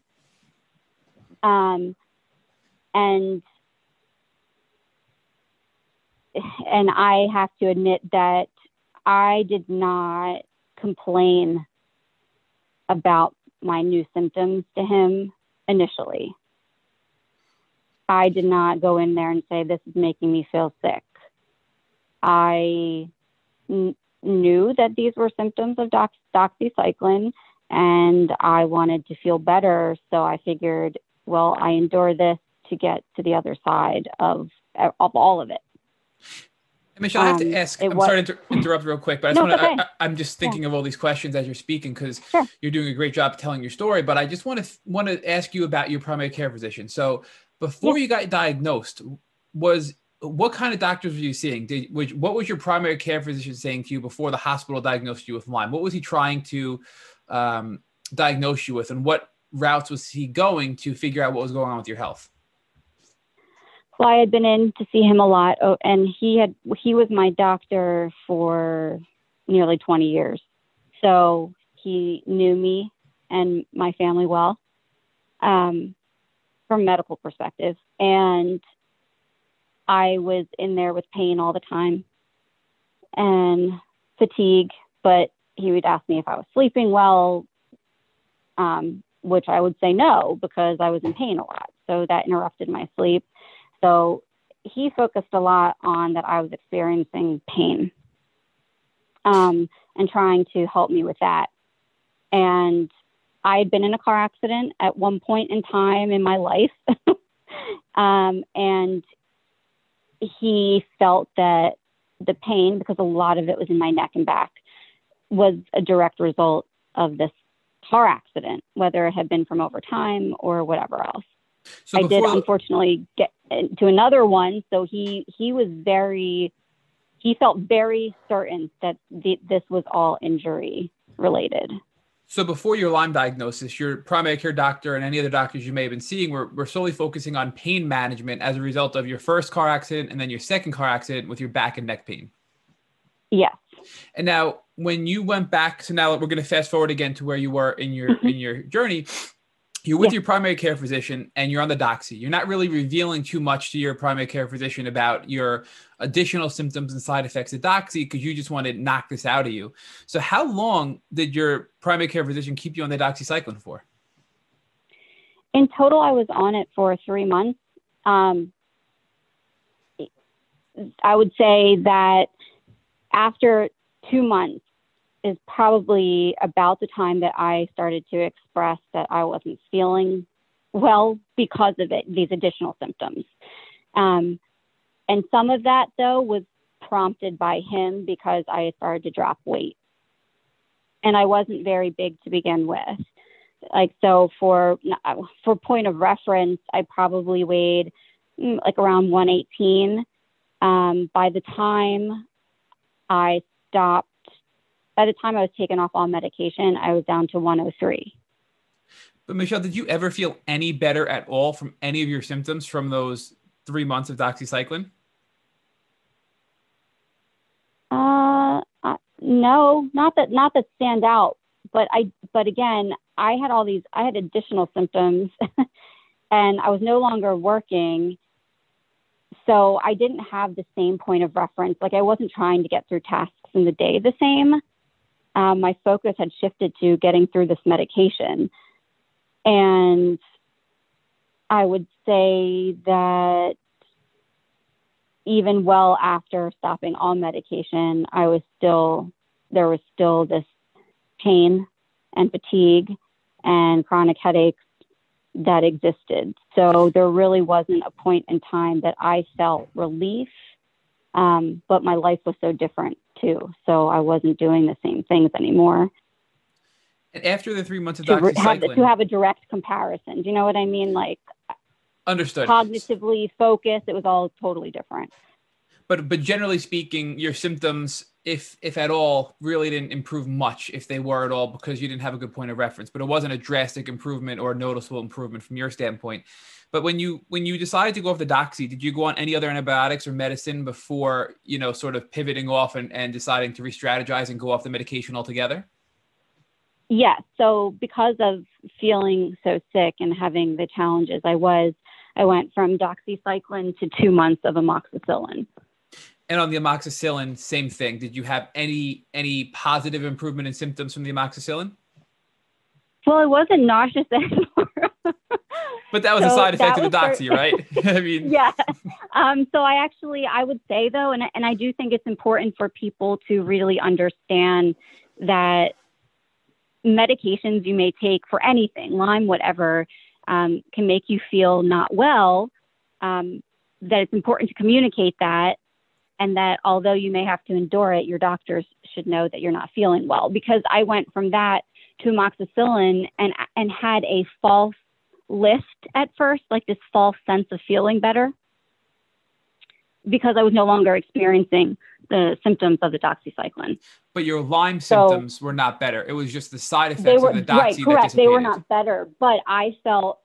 Um, and and I have to admit that I did not complain about my new symptoms to him initially. I did not go in there and say, This is making me feel sick. I knew that these were symptoms of dox- doxycycline and I wanted to feel better. So I figured, well, I endure this to get to the other side of, of all of it. And Michelle, I have to Um, ask. I'm was- sorry to inter- interrupt real quick, but I just no, wanna, okay. I, I'm just thinking of all these questions as you're speaking because Sure. you're doing a great job telling your story. But I just want to want to ask you about your primary care physician. So before you got diagnosed, was what kind of doctors were you seeing? Did which, what was your primary care physician saying to you before the hospital diagnosed you with Lyme? What was he trying to um, diagnose you with, and what routes was he going to figure out what was going on with your health? Well, I had been in to see him a lot, oh, and he had he was my doctor for nearly 20 years, so he knew me and my family well, um, from medical perspective, and I was in there with pain all the time and fatigue, but he would ask me if I was sleeping well, um, which I would say no because I was in pain a lot, so that interrupted my sleep. So he focused a lot on that I was experiencing pain um, and trying to help me with that. And I had been in a car accident at one point in time in my life. um, and he felt that the pain, because a lot of it was in my neck and back, was a direct result of this car accident, whether it had been from overtime or whatever else. So I did the- unfortunately get to another one. So he he was very he felt very certain that the, this was all injury related. So before your Lyme diagnosis, your primary care doctor and any other doctors you may have been seeing were, were solely focusing on pain management as a result of your first car accident and then your second car accident with your back and neck pain. Yes. And now when you went back, so now we're going to fast forward again to where you were in your mm-hmm. in your journey you're with yeah. your primary care physician and you're on the doxy. You're not really revealing too much to your primary care physician about your additional symptoms and side effects of doxy because you just want to knock this out of you. So, how long did your primary care physician keep you on the doxycycline for? In total, I was on it for three months. Um, I would say that after two months, is probably about the time that I started to express that I wasn't feeling well because of it, these additional symptoms. Um, and some of that, though, was prompted by him because I started to drop weight. And I wasn't very big to begin with. Like, so for, for point of reference, I probably weighed mm, like around 118. Um, by the time I stopped by the time I was taken off all medication, I was down to 103. But Michelle, did you ever feel any better at all from any of your symptoms from those three months of doxycycline? Uh, uh, no, not that not that stand out. But I, but again, I had all these. I had additional symptoms, and I was no longer working. So I didn't have the same point of reference. Like I wasn't trying to get through tasks in the day the same um, my focus had shifted to getting through this medication. And I would say that even well after stopping all medication, I was still, there was still this pain and fatigue and chronic headaches that existed. So there really wasn't a point in time that I felt relief, um, but my life was so different too. So I wasn't doing the same things anymore. And after the three months of to have, to have a direct comparison, do you know what I mean? Like, understood. Cognitively focused, it was all totally different. But but generally speaking, your symptoms, if if at all, really didn't improve much, if they were at all, because you didn't have a good point of reference. But it wasn't a drastic improvement or a noticeable improvement from your standpoint. But when you when you decided to go off the doxy, did you go on any other antibiotics or medicine before you know sort of pivoting off and, and deciding to re-strategize and go off the medication altogether? Yes. So because of feeling so sick and having the challenges I was, I went from doxycycline to two months of amoxicillin. And on the amoxicillin, same thing. Did you have any any positive improvement in symptoms from the amoxicillin? Well, I wasn't nauseous anymore. but that was so a side effect of the doxy, right? I mean, yeah. Um, so I actually, I would say though, and and I do think it's important for people to really understand that medications you may take for anything, Lyme, whatever, um, can make you feel not well. Um, that it's important to communicate that, and that although you may have to endure it, your doctors should know that you're not feeling well. Because I went from that to amoxicillin and and had a false lift at first, like this false sense of feeling better, because I was no longer experiencing the symptoms of the doxycycline. But your Lyme so, symptoms were not better. It was just the side effects were, of the doxy right, correct. They were not better, but I felt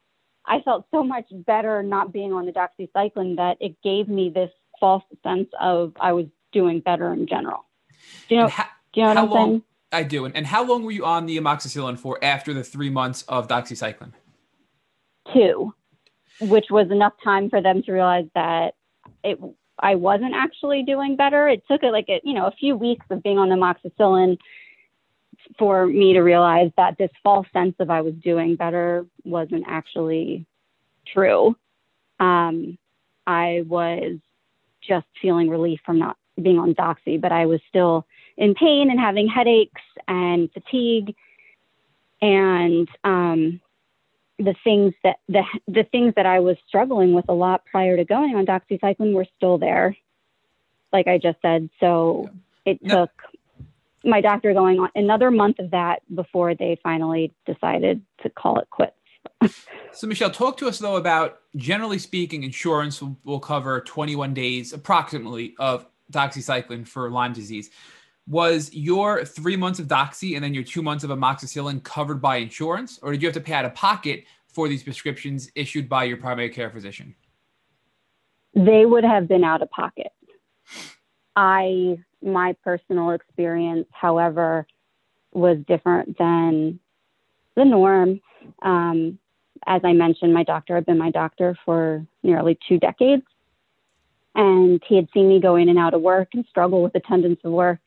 I felt so much better not being on the doxycycline that it gave me this false sense of I was doing better in general. Do you know? Ha- do you know what I'm long, saying? I do. And, and how long were you on the amoxicillin for after the three months of doxycycline? two, which was enough time for them to realize that it I wasn't actually doing better. It took it like a, you know a few weeks of being on the amoxicillin for me to realize that this false sense of I was doing better wasn't actually true. Um, I was just feeling relief from not being on doxy, but I was still in pain and having headaches and fatigue. And um, the things that the the things that I was struggling with a lot prior to going on doxycycline were still there, like I just said. So yeah. it yeah. took my doctor going on another month of that before they finally decided to call it quits. so, Michelle, talk to us though about generally speaking, insurance will, will cover 21 days approximately of doxycycline for Lyme disease. Was your three months of doxy and then your two months of amoxicillin covered by insurance, or did you have to pay out of pocket for these prescriptions issued by your primary care physician? They would have been out of pocket. I, my personal experience, however, was different than the norm. Um, as I mentioned, my doctor had been my doctor for nearly two decades. And he had seen me go in and out of work and struggle with attendance of work.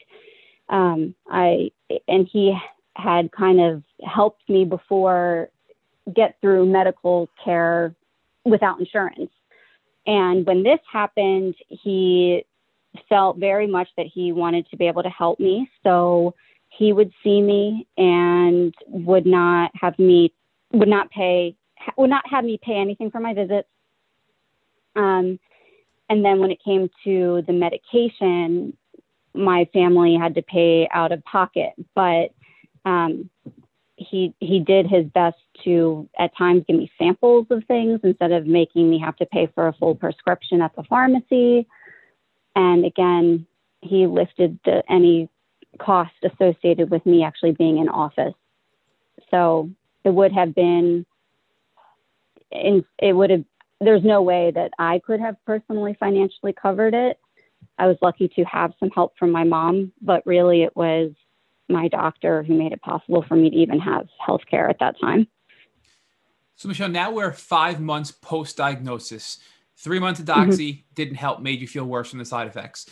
Um, I and he had kind of helped me before get through medical care without insurance. And when this happened, he felt very much that he wanted to be able to help me. So he would see me and would not have me would not pay would not have me pay anything for my visits. Um, and then when it came to the medication, my family had to pay out of pocket, but um, he he did his best to at times give me samples of things instead of making me have to pay for a full prescription at the pharmacy. And again, he lifted the, any cost associated with me actually being in office. So it would have been, in, it would have, there's no way that I could have personally financially covered it. I was lucky to have some help from my mom, but really it was my doctor who made it possible for me to even have health care at that time. So, Michelle, now we're five months post diagnosis. Three months of doxy mm-hmm. didn't help, made you feel worse from the side effects.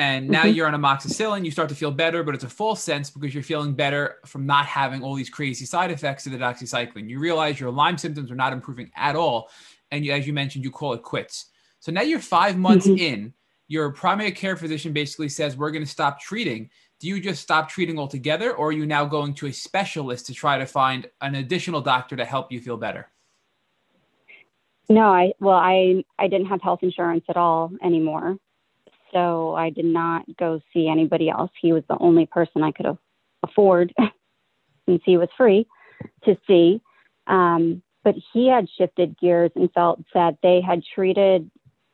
And now mm-hmm. you're on amoxicillin, you start to feel better, but it's a false sense because you're feeling better from not having all these crazy side effects of the doxycycline. You realize your Lyme symptoms are not improving at all. And you, as you mentioned, you call it quits. So now you're five months mm-hmm. in, your primary care physician basically says, We're going to stop treating. Do you just stop treating altogether, or are you now going to a specialist to try to find an additional doctor to help you feel better? No, I well, I I didn't have health insurance at all anymore, so I did not go see anybody else. He was the only person I could afford, since he was free, to see. Um, but he had shifted gears and felt that they had treated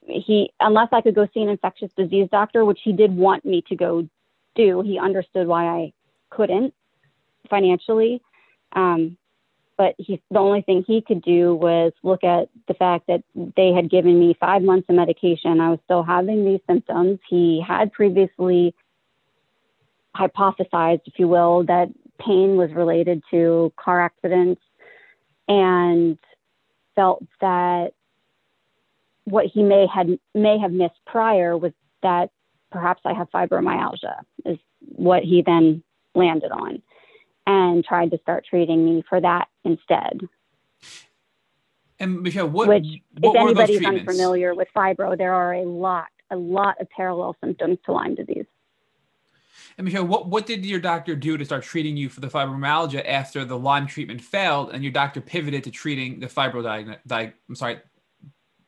he unless I could go see an infectious disease doctor, which he did want me to go do. He understood why I couldn't financially. Um, but he, the only thing he could do was look at the fact that they had given me five months of medication. I was still having these symptoms. He had previously hypothesized, if you will, that pain was related to car accidents and felt that what he may had may have missed prior was that perhaps I have fibromyalgia is what he then landed on and tried to start treating me for that instead. And Michelle, what, which, what if anybody's unfamiliar with fibro, there are a lot, a lot of parallel symptoms to Lyme disease. And Michelle, what, what did your doctor do to start treating you for the fibromyalgia after the Lyme treatment failed and your doctor pivoted to treating the fibro diagnosis? Di- I'm sorry,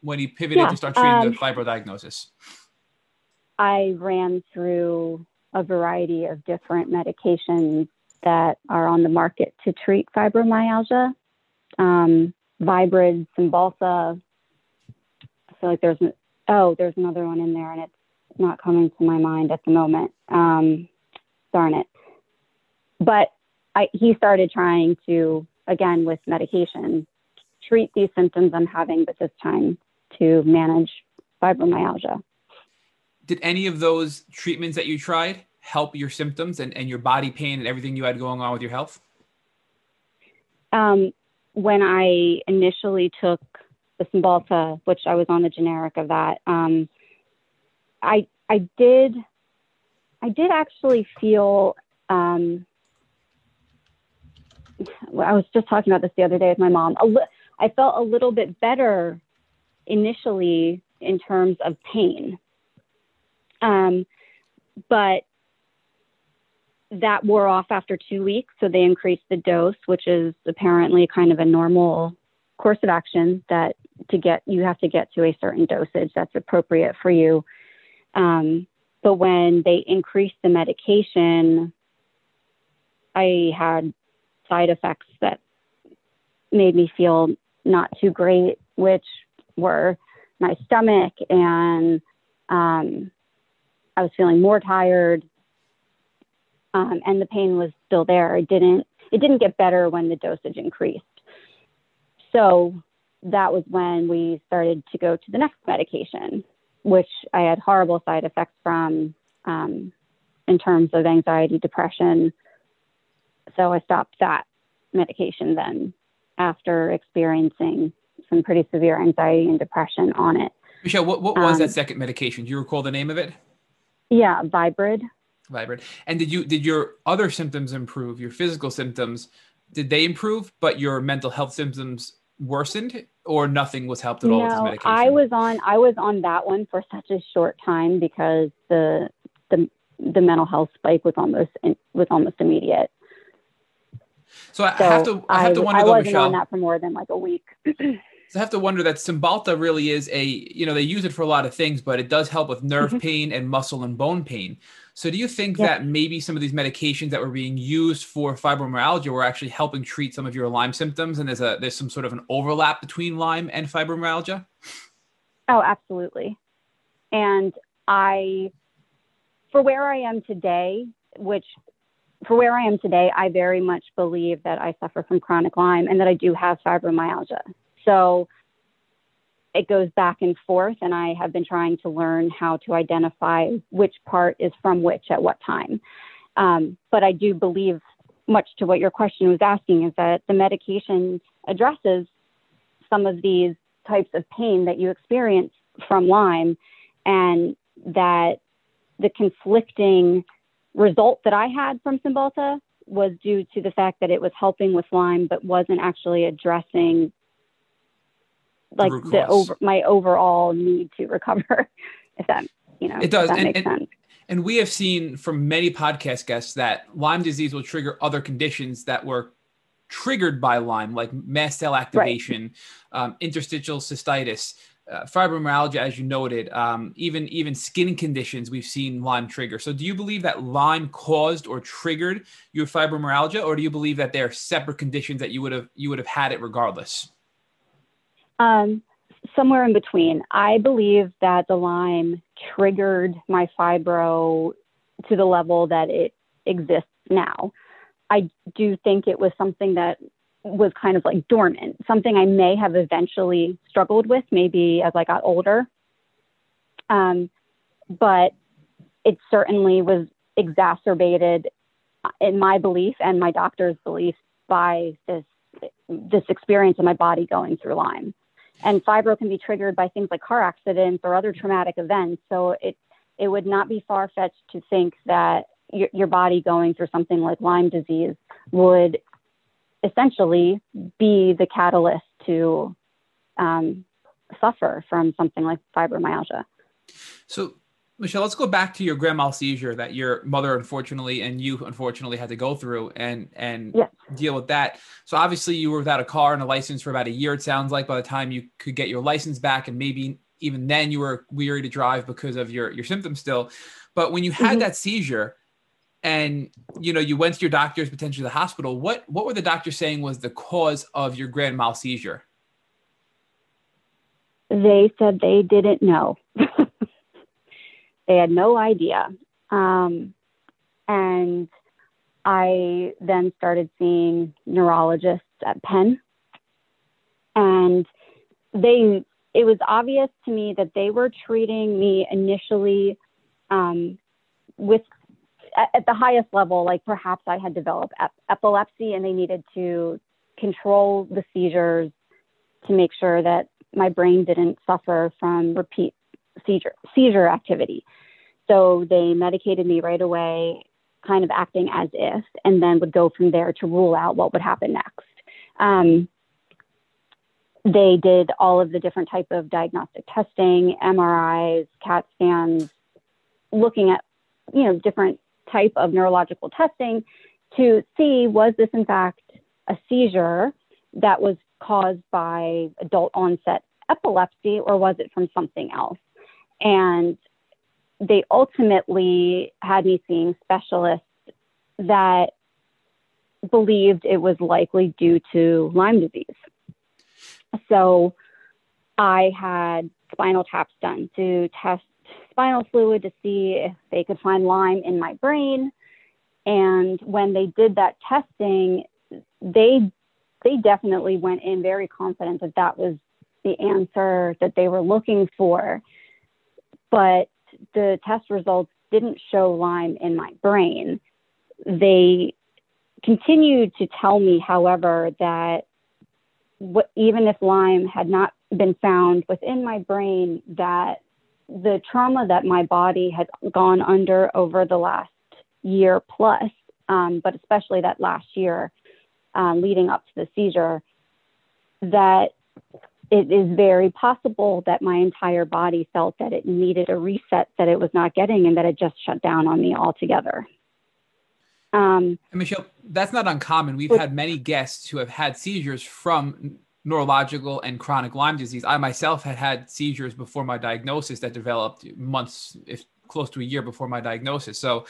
when he pivoted yeah, to start treating um, the fibro diagnosis? I ran through a variety of different medications that are on the market to treat fibromyalgia. Um, Viibryd, Cymbalta. I feel like there's oh, there's another one in there, and it's not coming to my mind at the moment. Um, darn it! But I, he started trying to again with medication treat these symptoms I'm having, but this time to manage fibromyalgia. Did any of those treatments that you tried help your symptoms and, and your body pain and everything you had going on with your health? Um, when I initially took the Cymbalta, which I was on the generic of that, um, I I did I did actually feel um, I was just talking about this the other day with my mom. Li- I felt a little bit better initially in terms of pain. Um, but that wore off after two weeks, so they increased the dose, which is apparently kind of a normal course of action that to get you have to get to a certain dosage that's appropriate for you. Um, but when they increased the medication, I had side effects that made me feel not too great, which were my stomach and um, I was feeling more tired, um, and the pain was still there. It didn't it didn't get better when the dosage increased. So that was when we started to go to the next medication, which I had horrible side effects from um, in terms of anxiety, depression. So I stopped that medication then after experiencing some pretty severe anxiety and depression on it. Michelle, what, what was um, that second medication? Do you recall the name of it? Yeah, Viibryd. Viibryd. And did you did your other symptoms improve? Your physical symptoms did they improve, but your mental health symptoms worsened, or nothing was helped at all with this medication? I was on I was on that one for such a short time because the the the mental health spike was almost was almost immediate. So I, so have to I have to wonder I though, wasn't Michelle, on that for more than like a week. So I have to wonder that Cymbalta really is a, you know, they use it for a lot of things, but it does help with nerve mm-hmm. pain and muscle and bone pain. So do you think that maybe some of these medications that were being used for fibromyalgia were actually helping treat some of your Lyme symptoms, and there's a there's some sort of an overlap between Lyme and fibromyalgia? Oh, absolutely. And I, for where I am today, which for where I am today, I very much believe that I suffer from chronic Lyme and that I do have fibromyalgia. So it goes back and forth, and I have been trying to learn how to identify which part is from which at what time. Um, but I do believe, much to what your question was asking, is that the medication addresses some of these types of pain that you experience from Lyme, and that the conflicting result that I had from Cymbalta was due to the fact that it was helping with Lyme, but wasn't actually addressing like the, the over my overall need to recover. if that you know, it does. and, and, and we have seen from many podcast guests that Lyme disease will trigger other conditions that were triggered by Lyme, like mast cell activation, right. um, interstitial cystitis, uh, fibromyalgia, as you noted, um, even even skin conditions we've seen Lyme trigger. So, do you believe that Lyme caused or triggered your fibromyalgia, or do you believe that they're separate conditions that you would have you would have had it regardless? Um, somewhere in between. I believe that the Lyme triggered my fibro to the level that it exists now. I do think it was something that was kind of like dormant, something I may have eventually struggled with, maybe as I got older. Um, but it certainly was exacerbated in my belief and my doctor's belief by this this experience of my body going through Lyme. And fibro can be triggered by things like car accidents or other traumatic events. So it, it would not be far fetched to think that your, your body going through something like Lyme disease would essentially be the catalyst to um, suffer from something like fibromyalgia. So Michelle, let's go back to your grand mal seizure that your mother unfortunately and you unfortunately had to go through and and yes. deal with that. So obviously you were without a car and a license for about a year. It sounds like by the time you could get your license back, and maybe even then you were weary to drive because of your your symptoms still. But when you had mm-hmm. that seizure, and you know you went to your doctors, potentially the hospital, what what were the doctors saying was the cause of your grand mal seizure? They said they didn't know. They had no idea. Um, and I then started seeing neurologists at Penn. And they, it was obvious to me that they were treating me initially um, with, at, the highest level, like perhaps I had developed ep- epilepsy and they needed to control the seizures to make sure that my brain didn't suffer from repeat seizure, seizure activity. So they medicated me right away, kind of acting as if, and then would go from there to rule out what would happen next. Um, they did all of the different type of diagnostic testing, MRIs, CAT scans, looking at you know different type of neurological testing to see was this in fact a seizure that was caused by adult onset epilepsy or was it from something else? And they ultimately had me seeing specialists that believed it was likely due to Lyme disease. So I had spinal taps done to test spinal fluid to see if they could find Lyme in my brain. And when they did that testing, they they definitely went in very confident that that was the answer that they were looking for. But the test results didn't show Lyme in my brain. They continued to tell me, however, that what, even if Lyme had not been found within my brain, that the trauma that my body had gone under over the last year plus, um, but especially that last year um, leading up to the seizure, that it is very possible that my entire body felt that it needed a reset that it was not getting and that it just shut down on me altogether. Um, and Michelle, that's not uncommon. We've had many guests who have had seizures from neurological and chronic Lyme disease. I myself had had seizures before my diagnosis that developed months, if close to a year before my diagnosis. So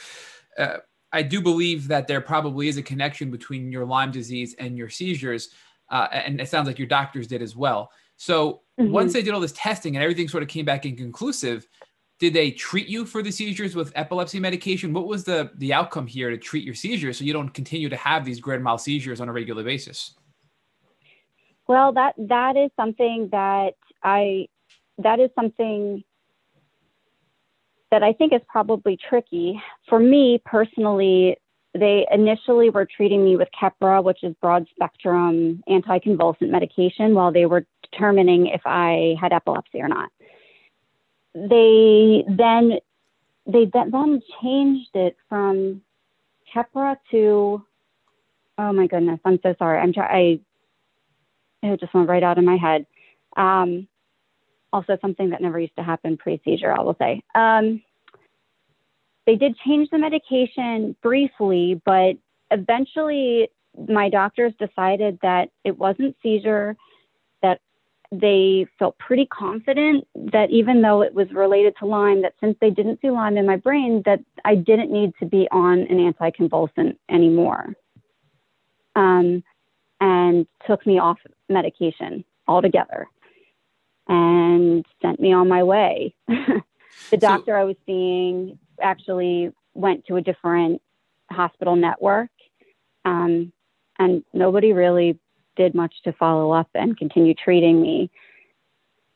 uh, I do believe that there probably is a connection between your Lyme disease and your seizures. Uh, and it sounds like your doctors did as well. So mm-hmm. once they did all this testing and everything sort of came back inconclusive, did they treat you for the seizures with epilepsy medication? What was the the outcome here to treat your seizures so you don't continue to have these grand mal seizures on a regular basis? Well, that that is something that I that is something that I think is probably tricky. For me personally, they initially were treating me with Keppra, which is broad spectrum anticonvulsant medication, while they were determining if I had epilepsy or not. They then they then changed it from Keppra to oh my goodness, I'm so sorry. I'm trying it just went right out of my head. Um, also, something that never used to happen pre seizure, I will say. Um, they did change the medication briefly, but eventually my doctors decided that it wasn't seizure, they felt pretty confident that even though it was related to Lyme, that since they didn't see Lyme in my brain, that I didn't need to be on an anticonvulsant anymore. Um, and took me off medication altogether and sent me on my way. the doctor so, I was seeing actually went to a different hospital network, um, and nobody really did much to follow up and continue treating me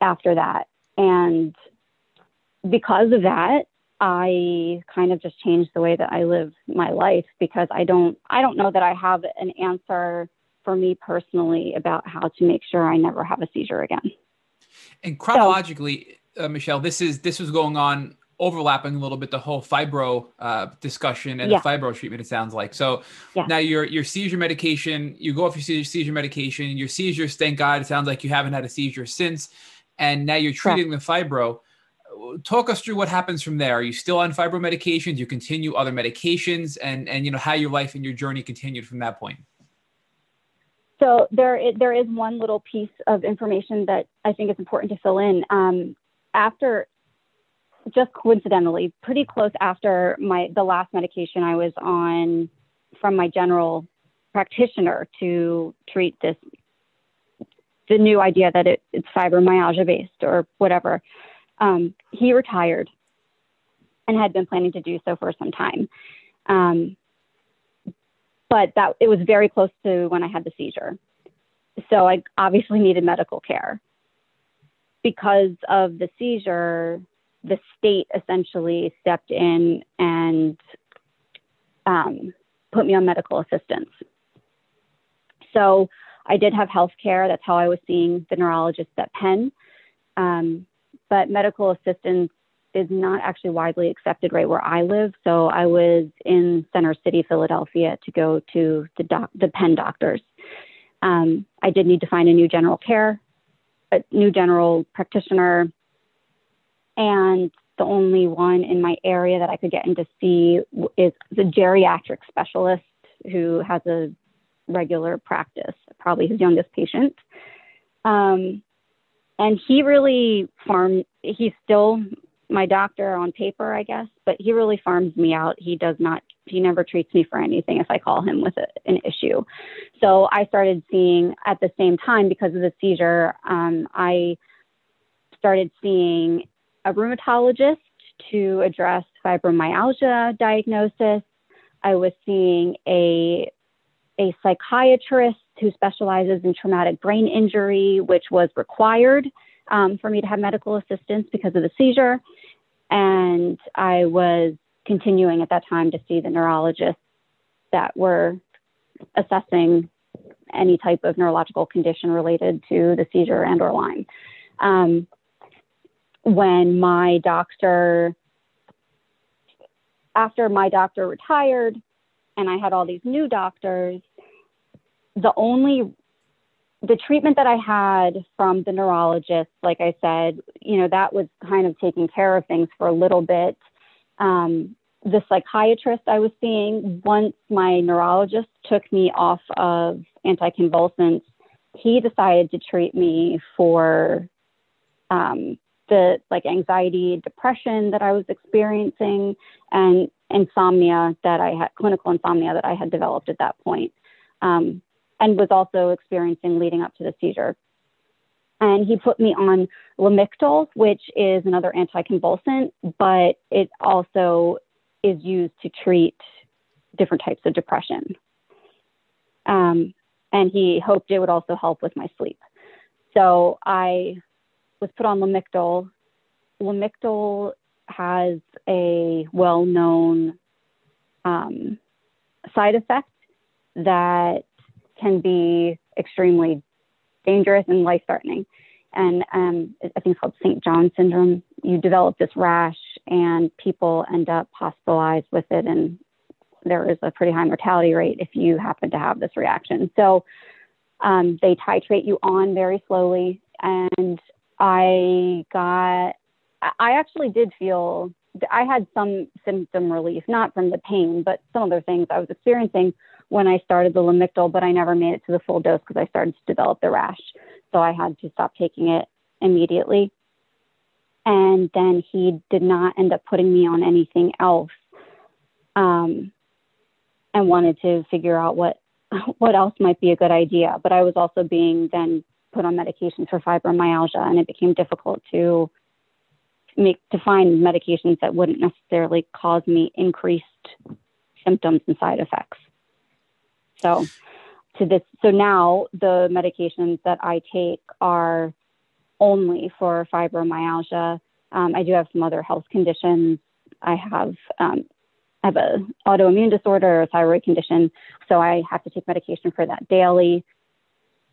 after that. And because of that, I kind of just changed the way that I live my life because I don't I don't know that I have an answer for me personally about how to make sure I never have a seizure again. And chronologically, so, uh, Michelle, this is this was going on overlapping a little bit the whole fibro uh, discussion and yeah. the fibro treatment. It sounds like so. Yeah. Now your your seizure medication, you go off your seizure, seizure medication. Your seizures, thank God, it sounds like you haven't had a seizure since, and now you're treating the fibro. Talk us through what happens from there. Are you still on fibro medications? Do you continue other medications, and and you know how your life and your journey continued from that point. So there, there is one little piece of information that I think is important to fill in. Um, after, just coincidentally, pretty close after my the last medication I was on from my general practitioner to treat this, the new idea that it, it's fibromyalgia based or whatever. Um, he retired and had been planning to do so for some time. Um, but that it was very close to when I had the seizure. So I obviously needed medical care. Because of the seizure, the state essentially stepped in and um, put me on medical assistance. So I did have health care. That's how I was seeing the neurologist at Penn. Um, but medical assistance is not actually widely accepted right where I live. So I was in Center City, Philadelphia, to go to the doc, the Penn doctors. Um, I did need to find a new general care, a new general practitioner, and the only one in my area that I could get in to see is the geriatric specialist who has a regular practice, probably his youngest patient. Um, and he really farmed, he's still my doctor on paper, I guess, but he really farms me out. He does not he never treats me for anything if I call him with a, an issue. So I started seeing at the same time because of the seizure, um, I started seeing a rheumatologist to address fibromyalgia diagnosis. I was seeing a a psychiatrist who specializes in traumatic brain injury, which was required um, for me to have medical assistance because of the seizure. And I was continuing at that time to see the neurologists that were assessing any type of neurological condition related to the seizure and or Lyme. Um, when my doctor, after my doctor retired, and I had all these new doctors, the only the treatment that I had from the neurologist, like I said, you know, that was kind of taking care of things for a little bit. Um, the psychiatrist I was seeing, once my neurologist took me off of anticonvulsants, he decided to treat me for um, the like anxiety, depression that I was experiencing, and insomnia that I had, clinical insomnia that I had developed at that point, um, and was also experiencing leading up to the seizure. And he put me on Lamictal, which is another anticonvulsant, but it also is used to treat different types of depression. Um, and he hoped it would also help with my sleep. So I was put on Lamictal. Lamictal has a well known um, side effect that can be extremely dangerous and life threatening. And um, I think it's called St. John syndrome. You develop this rash, and people end up hospitalized with it. And there is a pretty high mortality rate if you happen to have this reaction. So um, they titrate you on very slowly. And I got, I actually did feel, I had some symptom relief, not from the pain, but some other things I was experiencing when I started the Lamictal, but I never made it to the full dose because I started to develop the rash. So I had to stop taking it immediately. And then he did not end up putting me on anything else. Um, and wanted to figure out what what else might be a good idea. But I was also being then put on medications for fibromyalgia, and it became difficult to make to find medications that wouldn't necessarily cause me increased symptoms and side effects. So to this so now the medications that I take are only for fibromyalgia. Um, I do have some other health conditions. I have um, I have a autoimmune disorder, a thyroid condition, so I have to take medication for that daily.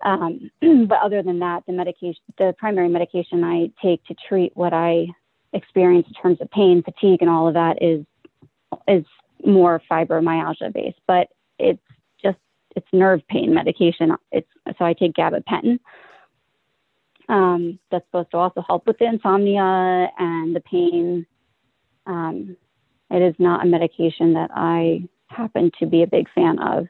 Um, but other than that, the medication, the primary medication I take to treat what I experience in terms of pain, fatigue, and all of that is is more fibromyalgia based. But it's just it's nerve pain medication. It's so I take gabapentin. Um, that's supposed to also help with the insomnia and the pain. Um, it is not a medication that I happen to be a big fan of,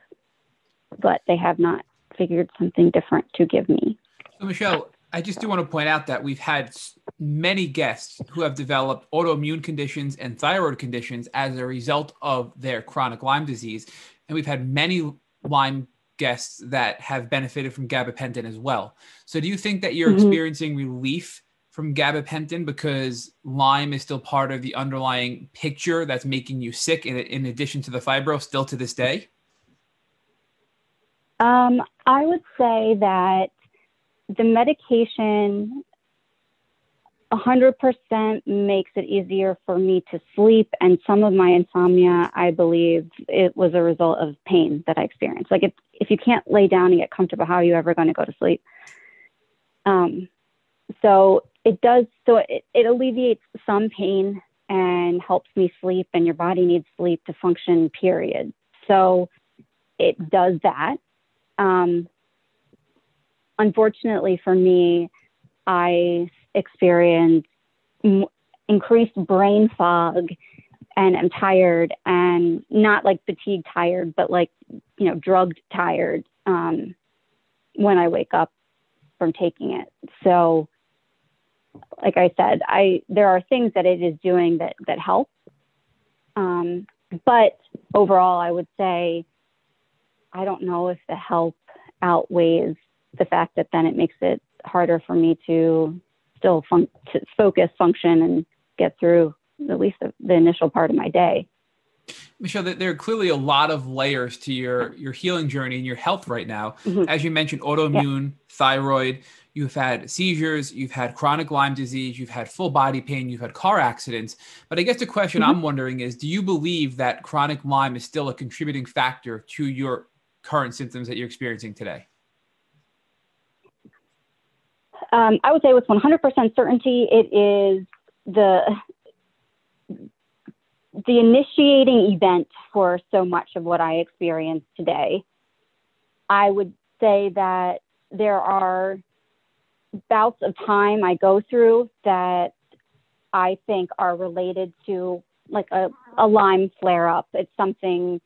but they have not figured something different to give me. So, Michelle, I just do want to point out that we've had many guests who have developed autoimmune conditions and thyroid conditions as a result of their chronic Lyme disease. And we've had many Lyme guests that have benefited from gabapentin as well. So, do you think that you're mm-hmm. experiencing relief from gabapentin because Lyme is still part of the underlying picture that's making you sick in, in addition to the fibro still to this day? Um, I would say that the medication 100% makes it easier for me to sleep. And some of my insomnia, I believe it was a result of pain that I experienced. Like if, if you can't lay down and get comfortable, how are you ever going to go to sleep? Um, so it does, so it, it alleviates some pain and helps me sleep and your body needs sleep to function period. So it does that. Um, unfortunately for me, I experienced m- increased brain fog and I'm tired and not like fatigue tired, but like, you know, drugged tired um, when I wake up from taking it. So, like I said, I there are things that it is doing that that help. Um, but overall, I would say I don't know if the help outweighs the fact that then it makes it harder for me to still fun- to focus, function, and get through at least the, the initial part of my day. Michelle, there are clearly a lot of layers to your your healing journey and your health right now. Mm-hmm. As you mentioned, autoimmune, yeah. thyroid. You've had seizures. You've had chronic Lyme disease. You've had full body pain. You've had car accidents. But I guess the question mm-hmm. I'm wondering is, do you believe that chronic Lyme is still a contributing factor to your current symptoms that you're experiencing today? Um, I would say with 100% certainty, it is the the initiating event for so much of what I experienced today. I would say that there are bouts of time I go through that I think are related to like a, a Lyme flare up. It's something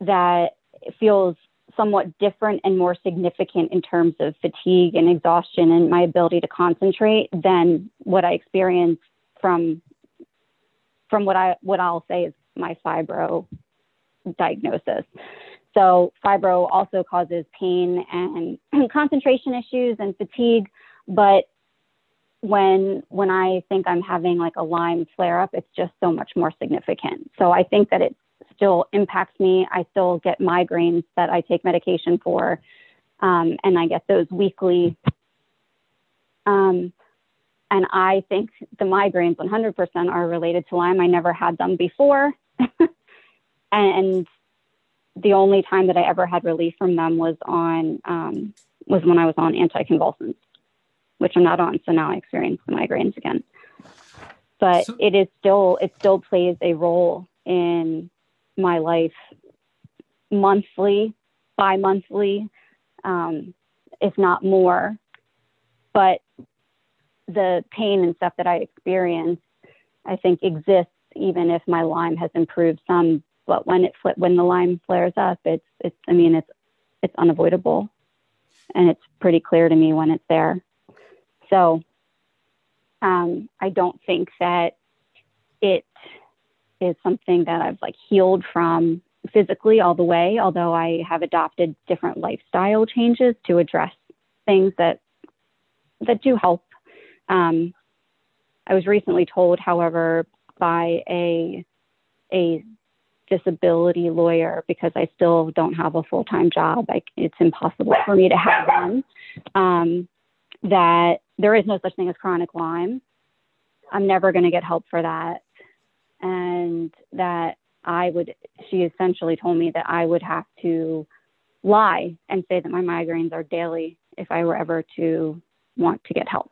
that feels somewhat different and more significant in terms of fatigue and exhaustion and my ability to concentrate than what I experienced from from what I what I'll say is my fibro diagnosis. So fibro also causes pain and concentration issues and fatigue, but when when I think I'm having like a Lyme flare up, it's just so much more significant. So I think that it still impacts me. I still get migraines that I take medication for, um, and I get those weekly. Um, and I think the migraines 100% are related to Lyme. I never had them before. and the only time that I ever had relief from them was on um, was when I was on anticonvulsants, which I'm not on. So now I experience the migraines again. But so, it is still it still plays a role in my life monthly, bi-monthly, um, if not more. But the pain and stuff that I experience, I think exists even if my Lyme has improved some. But when it when the Lyme flares up, it's it's I mean it's it's unavoidable, and it's pretty clear to me when it's there. So um, I don't think that it is something that I've like healed from physically all the way, although I have adopted different lifestyle changes to address things that that do help um, I was recently told, however, by a a disability lawyer because I still don't have a full time job. Like it's impossible for me to have one. Um, that there is no such thing as chronic Lyme. I'm never going to get help for that, and that I would. She essentially told me that I would have to lie and say that my migraines are daily if I were ever to want to get help.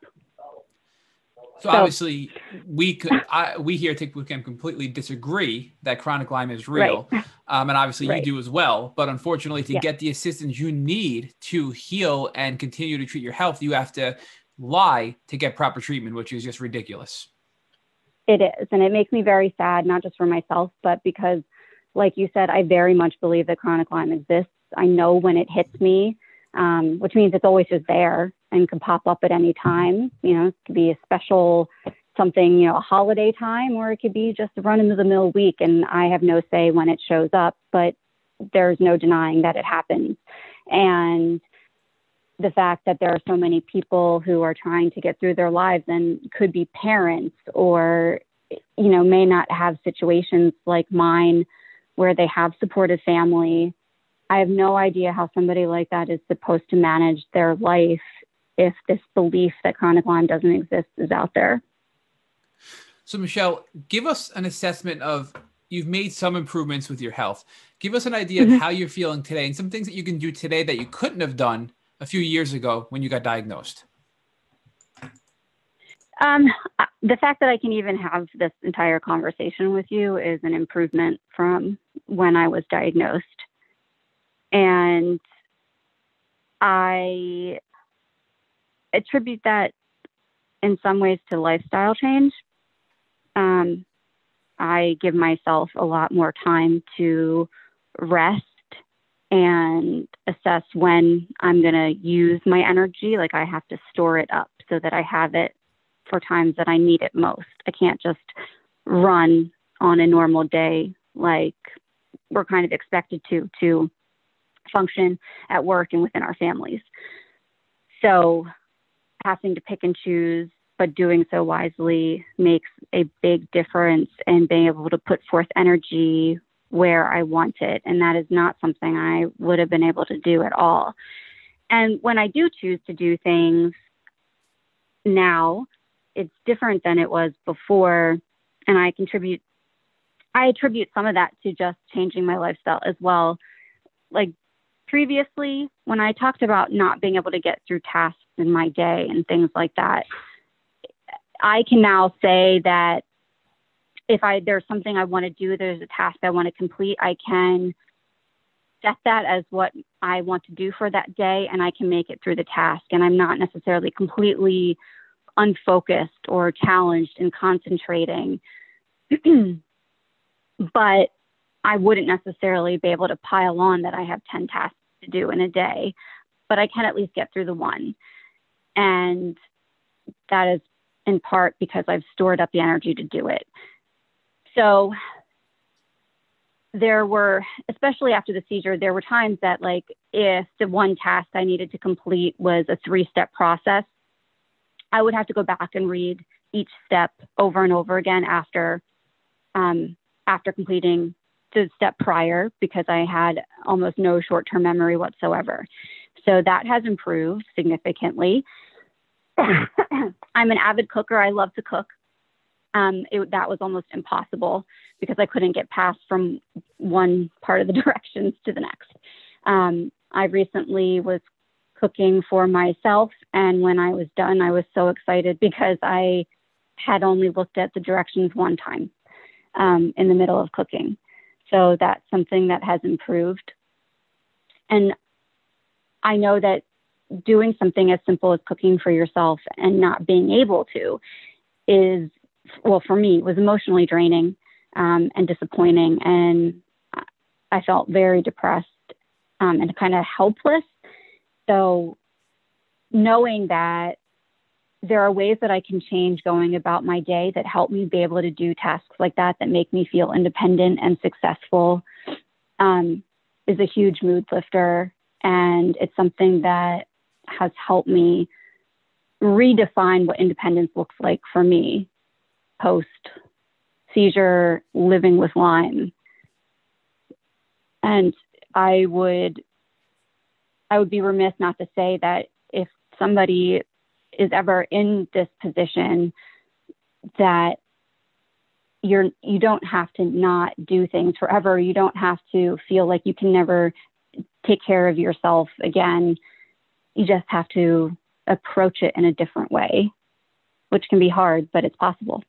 So, so obviously, we could I, we here at Tick Bootcamp completely disagree that chronic Lyme is real, right. um, and obviously right. you do as well. But unfortunately, to yeah. get the assistance you need to heal and continue to treat your health, you have to lie to get proper treatment, which is just ridiculous. It is, and it makes me very sad, not just for myself, but because, like you said, I very much believe that chronic Lyme exists. I know when it hits me, um, which means it's always just there and can pop up at any time. You know, it could be a special something, you know, a holiday time, or it could be just a run into the mill week. And I have no say when it shows up, but there's no denying that it happens. And the fact that there are so many people who are trying to get through their lives and could be parents or, you know, may not have situations like mine where they have supportive family. I have no idea how somebody like that is supposed to manage their life if this belief that chronic Lyme doesn't exist is out there. So, Michelle, give us an assessment of you've made some improvements with your health. Give us an idea mm-hmm. of how you're feeling today and some things that you can do today that you couldn't have done a few years ago when you got diagnosed. Um, the fact that I can even have this entire conversation with you is an improvement from when I was diagnosed. And I attribute that in some ways to lifestyle change. Um, I give myself a lot more time to rest and assess when I'm going to use my energy. Like I have to store it up so that I have it for times that I need it most. I can't just run on a normal day like we're kind of expected to to function at work and within our families. So having to pick and choose, but doing so wisely makes a big difference in being able to put forth energy where I want it. And that is not something I would have been able to do at all. And when I do choose to do things now, it's different than it was before. And I contribute, I attribute some of that to just changing my lifestyle as well. Like previously, when I talked about not being able to get through tasks in my day and things like that, I can now say that if I there's something I want to do, there's a task I want to complete, I can set that as what I want to do for that day and I can make it through the task and I'm not necessarily completely unfocused or challenged in concentrating. but I wouldn't necessarily be able to pile on that I have 10 tasks to do in a day, but I can at least get through the one. And that is in part because I've stored up the energy to do it. So there were, especially after the seizure, there were times that, like, if the one task I needed to complete was a three step process, I would have to go back and read each step over and over again after um, after completing the step prior because I had almost no short term memory whatsoever. So that has improved significantly. I'm an avid cooker. I love to cook. Um, it, that was almost impossible because I couldn't get past from one part of the directions to the next. Um, I recently was cooking for myself, and when I was done, I was so excited because I had only looked at the directions one time um, in the middle of cooking. So that's something that has improved. And I know that doing something as simple as cooking for yourself and not being able to is, well, for me, it was emotionally draining um, and disappointing. And I felt very depressed um, and kind of helpless. So, knowing that there are ways that I can change going about my day that help me be able to do tasks like that that make me feel independent and successful um, is a huge mood lifter. And it's something that has helped me redefine what independence looks like for me post seizure living with Lyme. And I would I would be remiss not to say that if somebody is ever in this position that you're you don't have to not do things forever. You don't have to feel like you can never take care of yourself again you just have to approach it in a different way, which can be hard, but it's possible.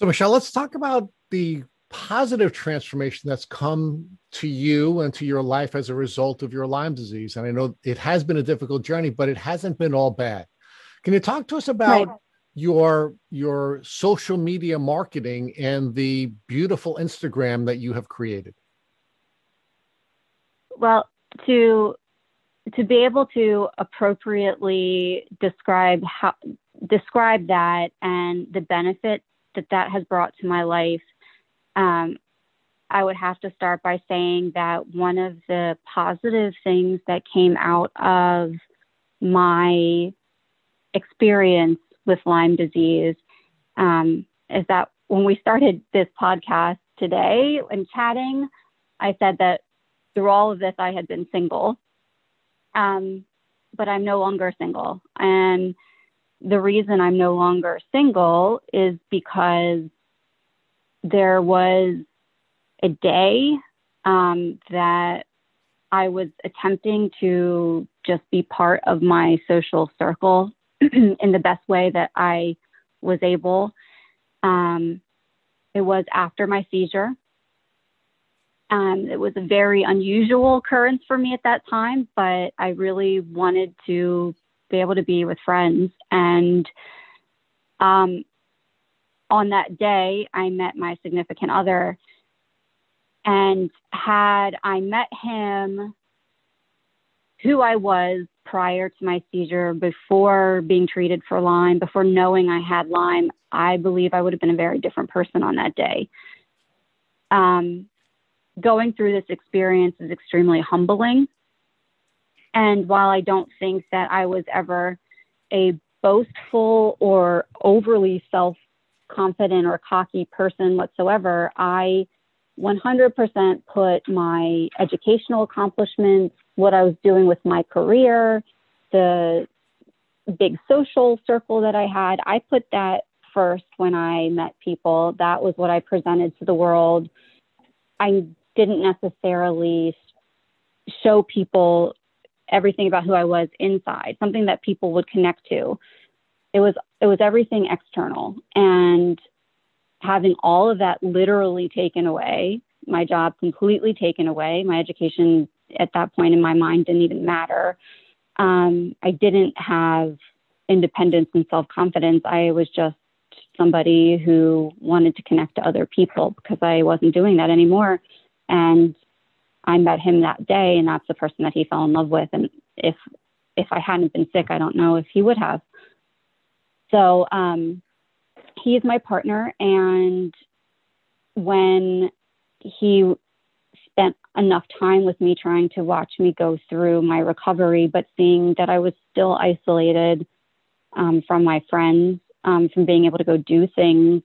So, Michelle, let's talk about the positive transformation that's come to you and to your life as a result of your Lyme disease. And I know it has been a difficult journey, but it hasn't been all bad. Can you talk to us about right. your your social media marketing and the beautiful Instagram that you have created? Well, to to be able to appropriately describe how describe that and the benefit that that has brought to my life um, i would have to start by saying that one of the positive things that came out of my experience with lyme disease um, is that when we started this podcast today and chatting i said that through all of this i had been single um, but I'm no longer single. And the reason I'm no longer single is because there was a day um, that I was attempting to just be part of my social circle in the best way that I was able. Um, it was after my seizure. Um, it was a very unusual occurrence for me at that time, but I really wanted to be able to be with friends. And um, on that day, I met my significant other. And had I met him who I was prior to my seizure, before being treated for Lyme, before knowing I had Lyme, I believe I would have been a very different person on that day. um, going through this experience is extremely humbling. And while I don't think that I was ever a boastful or overly self confident or cocky person whatsoever, I 100% put my educational accomplishments, what I was doing with my career, the big social circle that I had, I put that first when I met people. That was what I presented to the world. I didn't necessarily show people everything about who I was inside, something that people would connect to. It was it was everything external and having all of that literally taken away, my job completely taken away, my education at that point in my mind didn't even matter. Um, I didn't have independence and self confidence. I was just somebody who wanted to connect to other people because I wasn't doing that anymore. And I met him that day, and that's the person that he fell in love with. And if if I hadn't been sick, I don't know if he would have. So um, he is my partner, and when he spent enough time with me trying to watch me go through my recovery, but seeing that I was still isolated um, from my friends, um, from being able to go do things,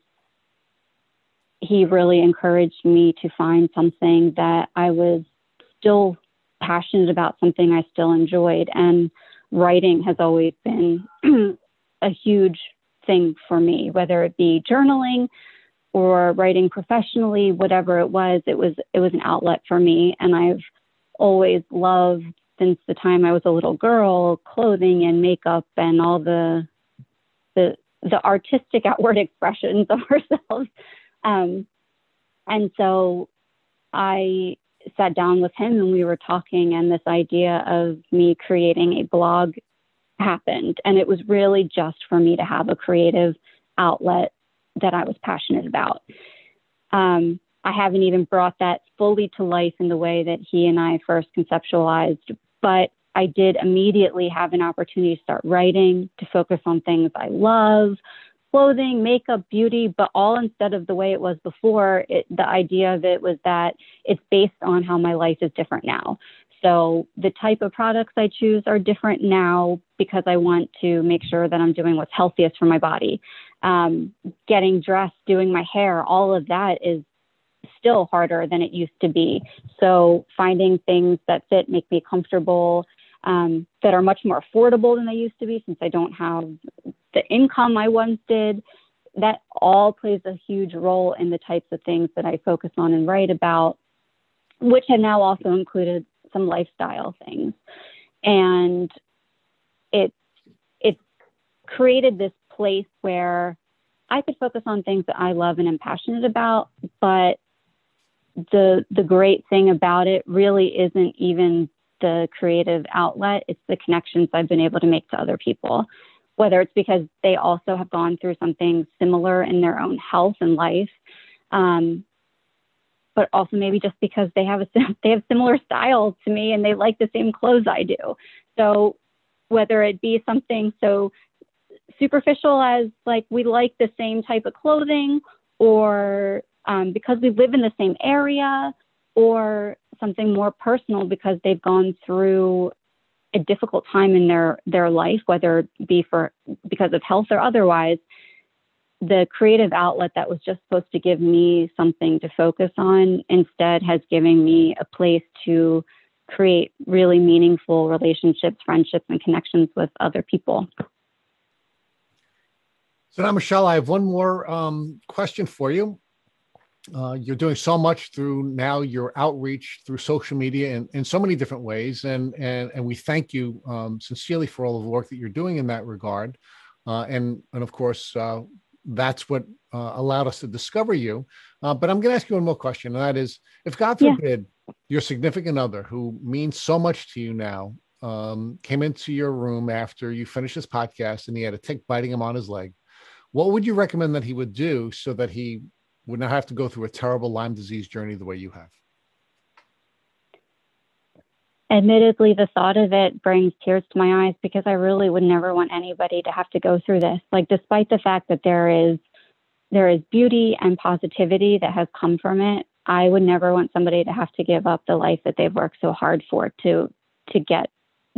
he really encouraged me to find something that I was still passionate about, something I still enjoyed. And writing has always been a huge thing for me, whether it be journaling or writing professionally, whatever it was, it was it was an outlet for me. And I've always loved since the time I was a little girl, clothing and makeup and all the the the artistic outward expressions of ourselves. Um, and so I sat down with him and we were talking, and this idea of me creating a blog happened. And it was really just for me to have a creative outlet that I was passionate about. Um, I haven't even brought that fully to life in the way that he and I first conceptualized, but I did immediately have an opportunity to start writing, to focus on things I love, clothing, makeup, beauty, but all instead of the way it was before. It, the idea of it was that it's based on how my life is different now. So the type of products I choose are different now because I want to make sure that I'm doing what's healthiest for my body. Um, getting dressed, doing my hair, all of that is still harder than it used to be. So finding things that fit, make me comfortable, um, that are much more affordable than they used to be since I don't have the income I once did. That all plays a huge role in the types of things that I focus on and write about, which have now also included some lifestyle things. And it it created this place where I could focus on things that I love and am passionate about, but the the great thing about it really isn't even the creative outlet, it's the connections I've been able to make to other people. Whether it's because they also have gone through something similar in their own health and life, um, but also maybe just because they have a they have similar styles to me and they like the same clothes I do. So whether it be something so superficial as like we like the same type of clothing or um, because we live in the same area or something more personal because they've gone through a difficult time in their their life whether it be for because of health or otherwise the creative outlet that was just supposed to give me something to focus on instead has given me a place to create really meaningful relationships, friendships, and connections with other people. So now, Michelle, I have one more um, question for you. Uh, you're doing so much through now your outreach through social media and in so many different ways, and and and we thank you um, sincerely for all of the work that you're doing in that regard. Uh, and and of course, uh, that's what uh, allowed us to discover you. Uh, but I'm going to ask you one more question, and that is, if God forbid yeah. your significant other, who means so much to you now, um, came into your room after you finished this podcast and he had a tick biting him on his leg, what would you recommend that he would do so that he would not have to go through a terrible Lyme disease journey the way you have? admittedly the thought of it brings tears to my eyes because I really would never want anybody to have to go through this. Like despite the fact that there is there is beauty and positivity that has come from it, I would never want somebody to have to give up the life that they've worked so hard for to to get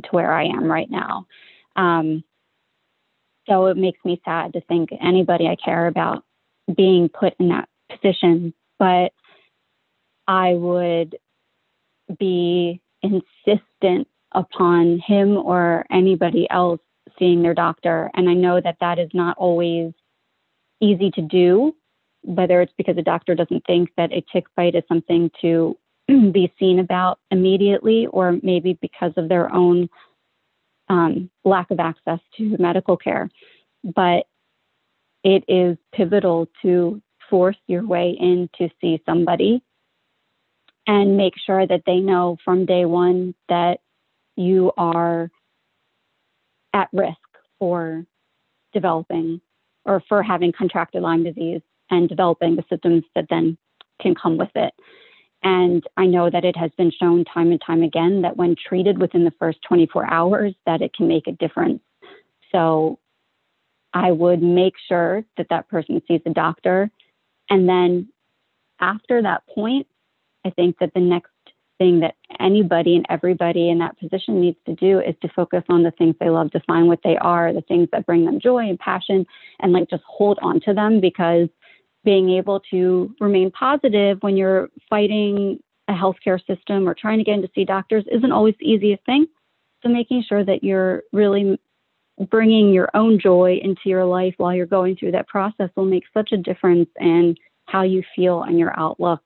to where I am right now. Um, so it makes me sad to think anybody I care about being put in that position. But I would be insistent upon him or anybody else seeing their doctor. And I know that that is not always easy to do, whether it's because a doctor doesn't think that a tick bite is something to be seen about immediately, or maybe because of their own um, lack of access to medical care. But it is pivotal to force your way in to see somebody and make sure that they know from day one that you are at risk for developing or for having contracted Lyme disease and developing the symptoms that then can come with it. And I know that it has been shown time and time again that when treated within the first 24 hours, that it can make a difference. So I would make sure that that person sees a doctor. And then after that point, I think that the next thing that anybody and everybody in that position needs to do is to focus on the things they love, define what they are, the things that bring them joy and passion, and like just hold on to them because being able to remain positive when you're fighting a healthcare system or trying to get in to see doctors isn't always the easiest thing. So making sure that you're really bringing your own joy into your life while you're going through that process will make such a difference in how you feel and your outlook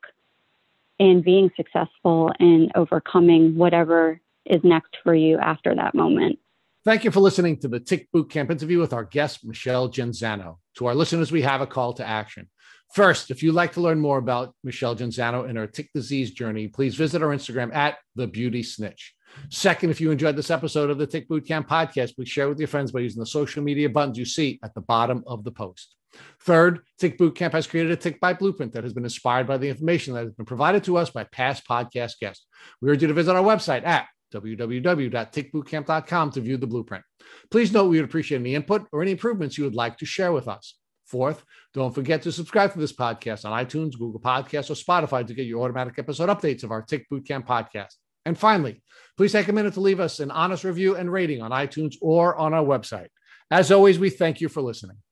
in being successful and overcoming whatever is next for you after that moment. Thank you for listening to the Tick Boot Camp interview with our guest, Michelle Genzano. To our listeners, we have a call to action. First, if you'd like to learn more about Michelle Genzano and her tick disease journey, please visit our Instagram at the Beauty Snitch. Second, if you enjoyed this episode of the Tick Bootcamp podcast, please share with your friends by using the social media buttons you see at the bottom of the post. Third, Tick Bootcamp has created a Tick Bite blueprint that has been inspired by the information that has been provided to us by past podcast guests. We urge you to visit our website at www.tickbootcamp.com to view the blueprint. Please note we would appreciate any input or any improvements you would like to share with us. Fourth, don't forget to subscribe to this podcast on iTunes, Google Podcasts, or Spotify to get your automatic episode updates of our Tick Bootcamp podcast. And finally, please take a minute to leave us an honest review and rating on iTunes or on our website. As always, we thank you for listening.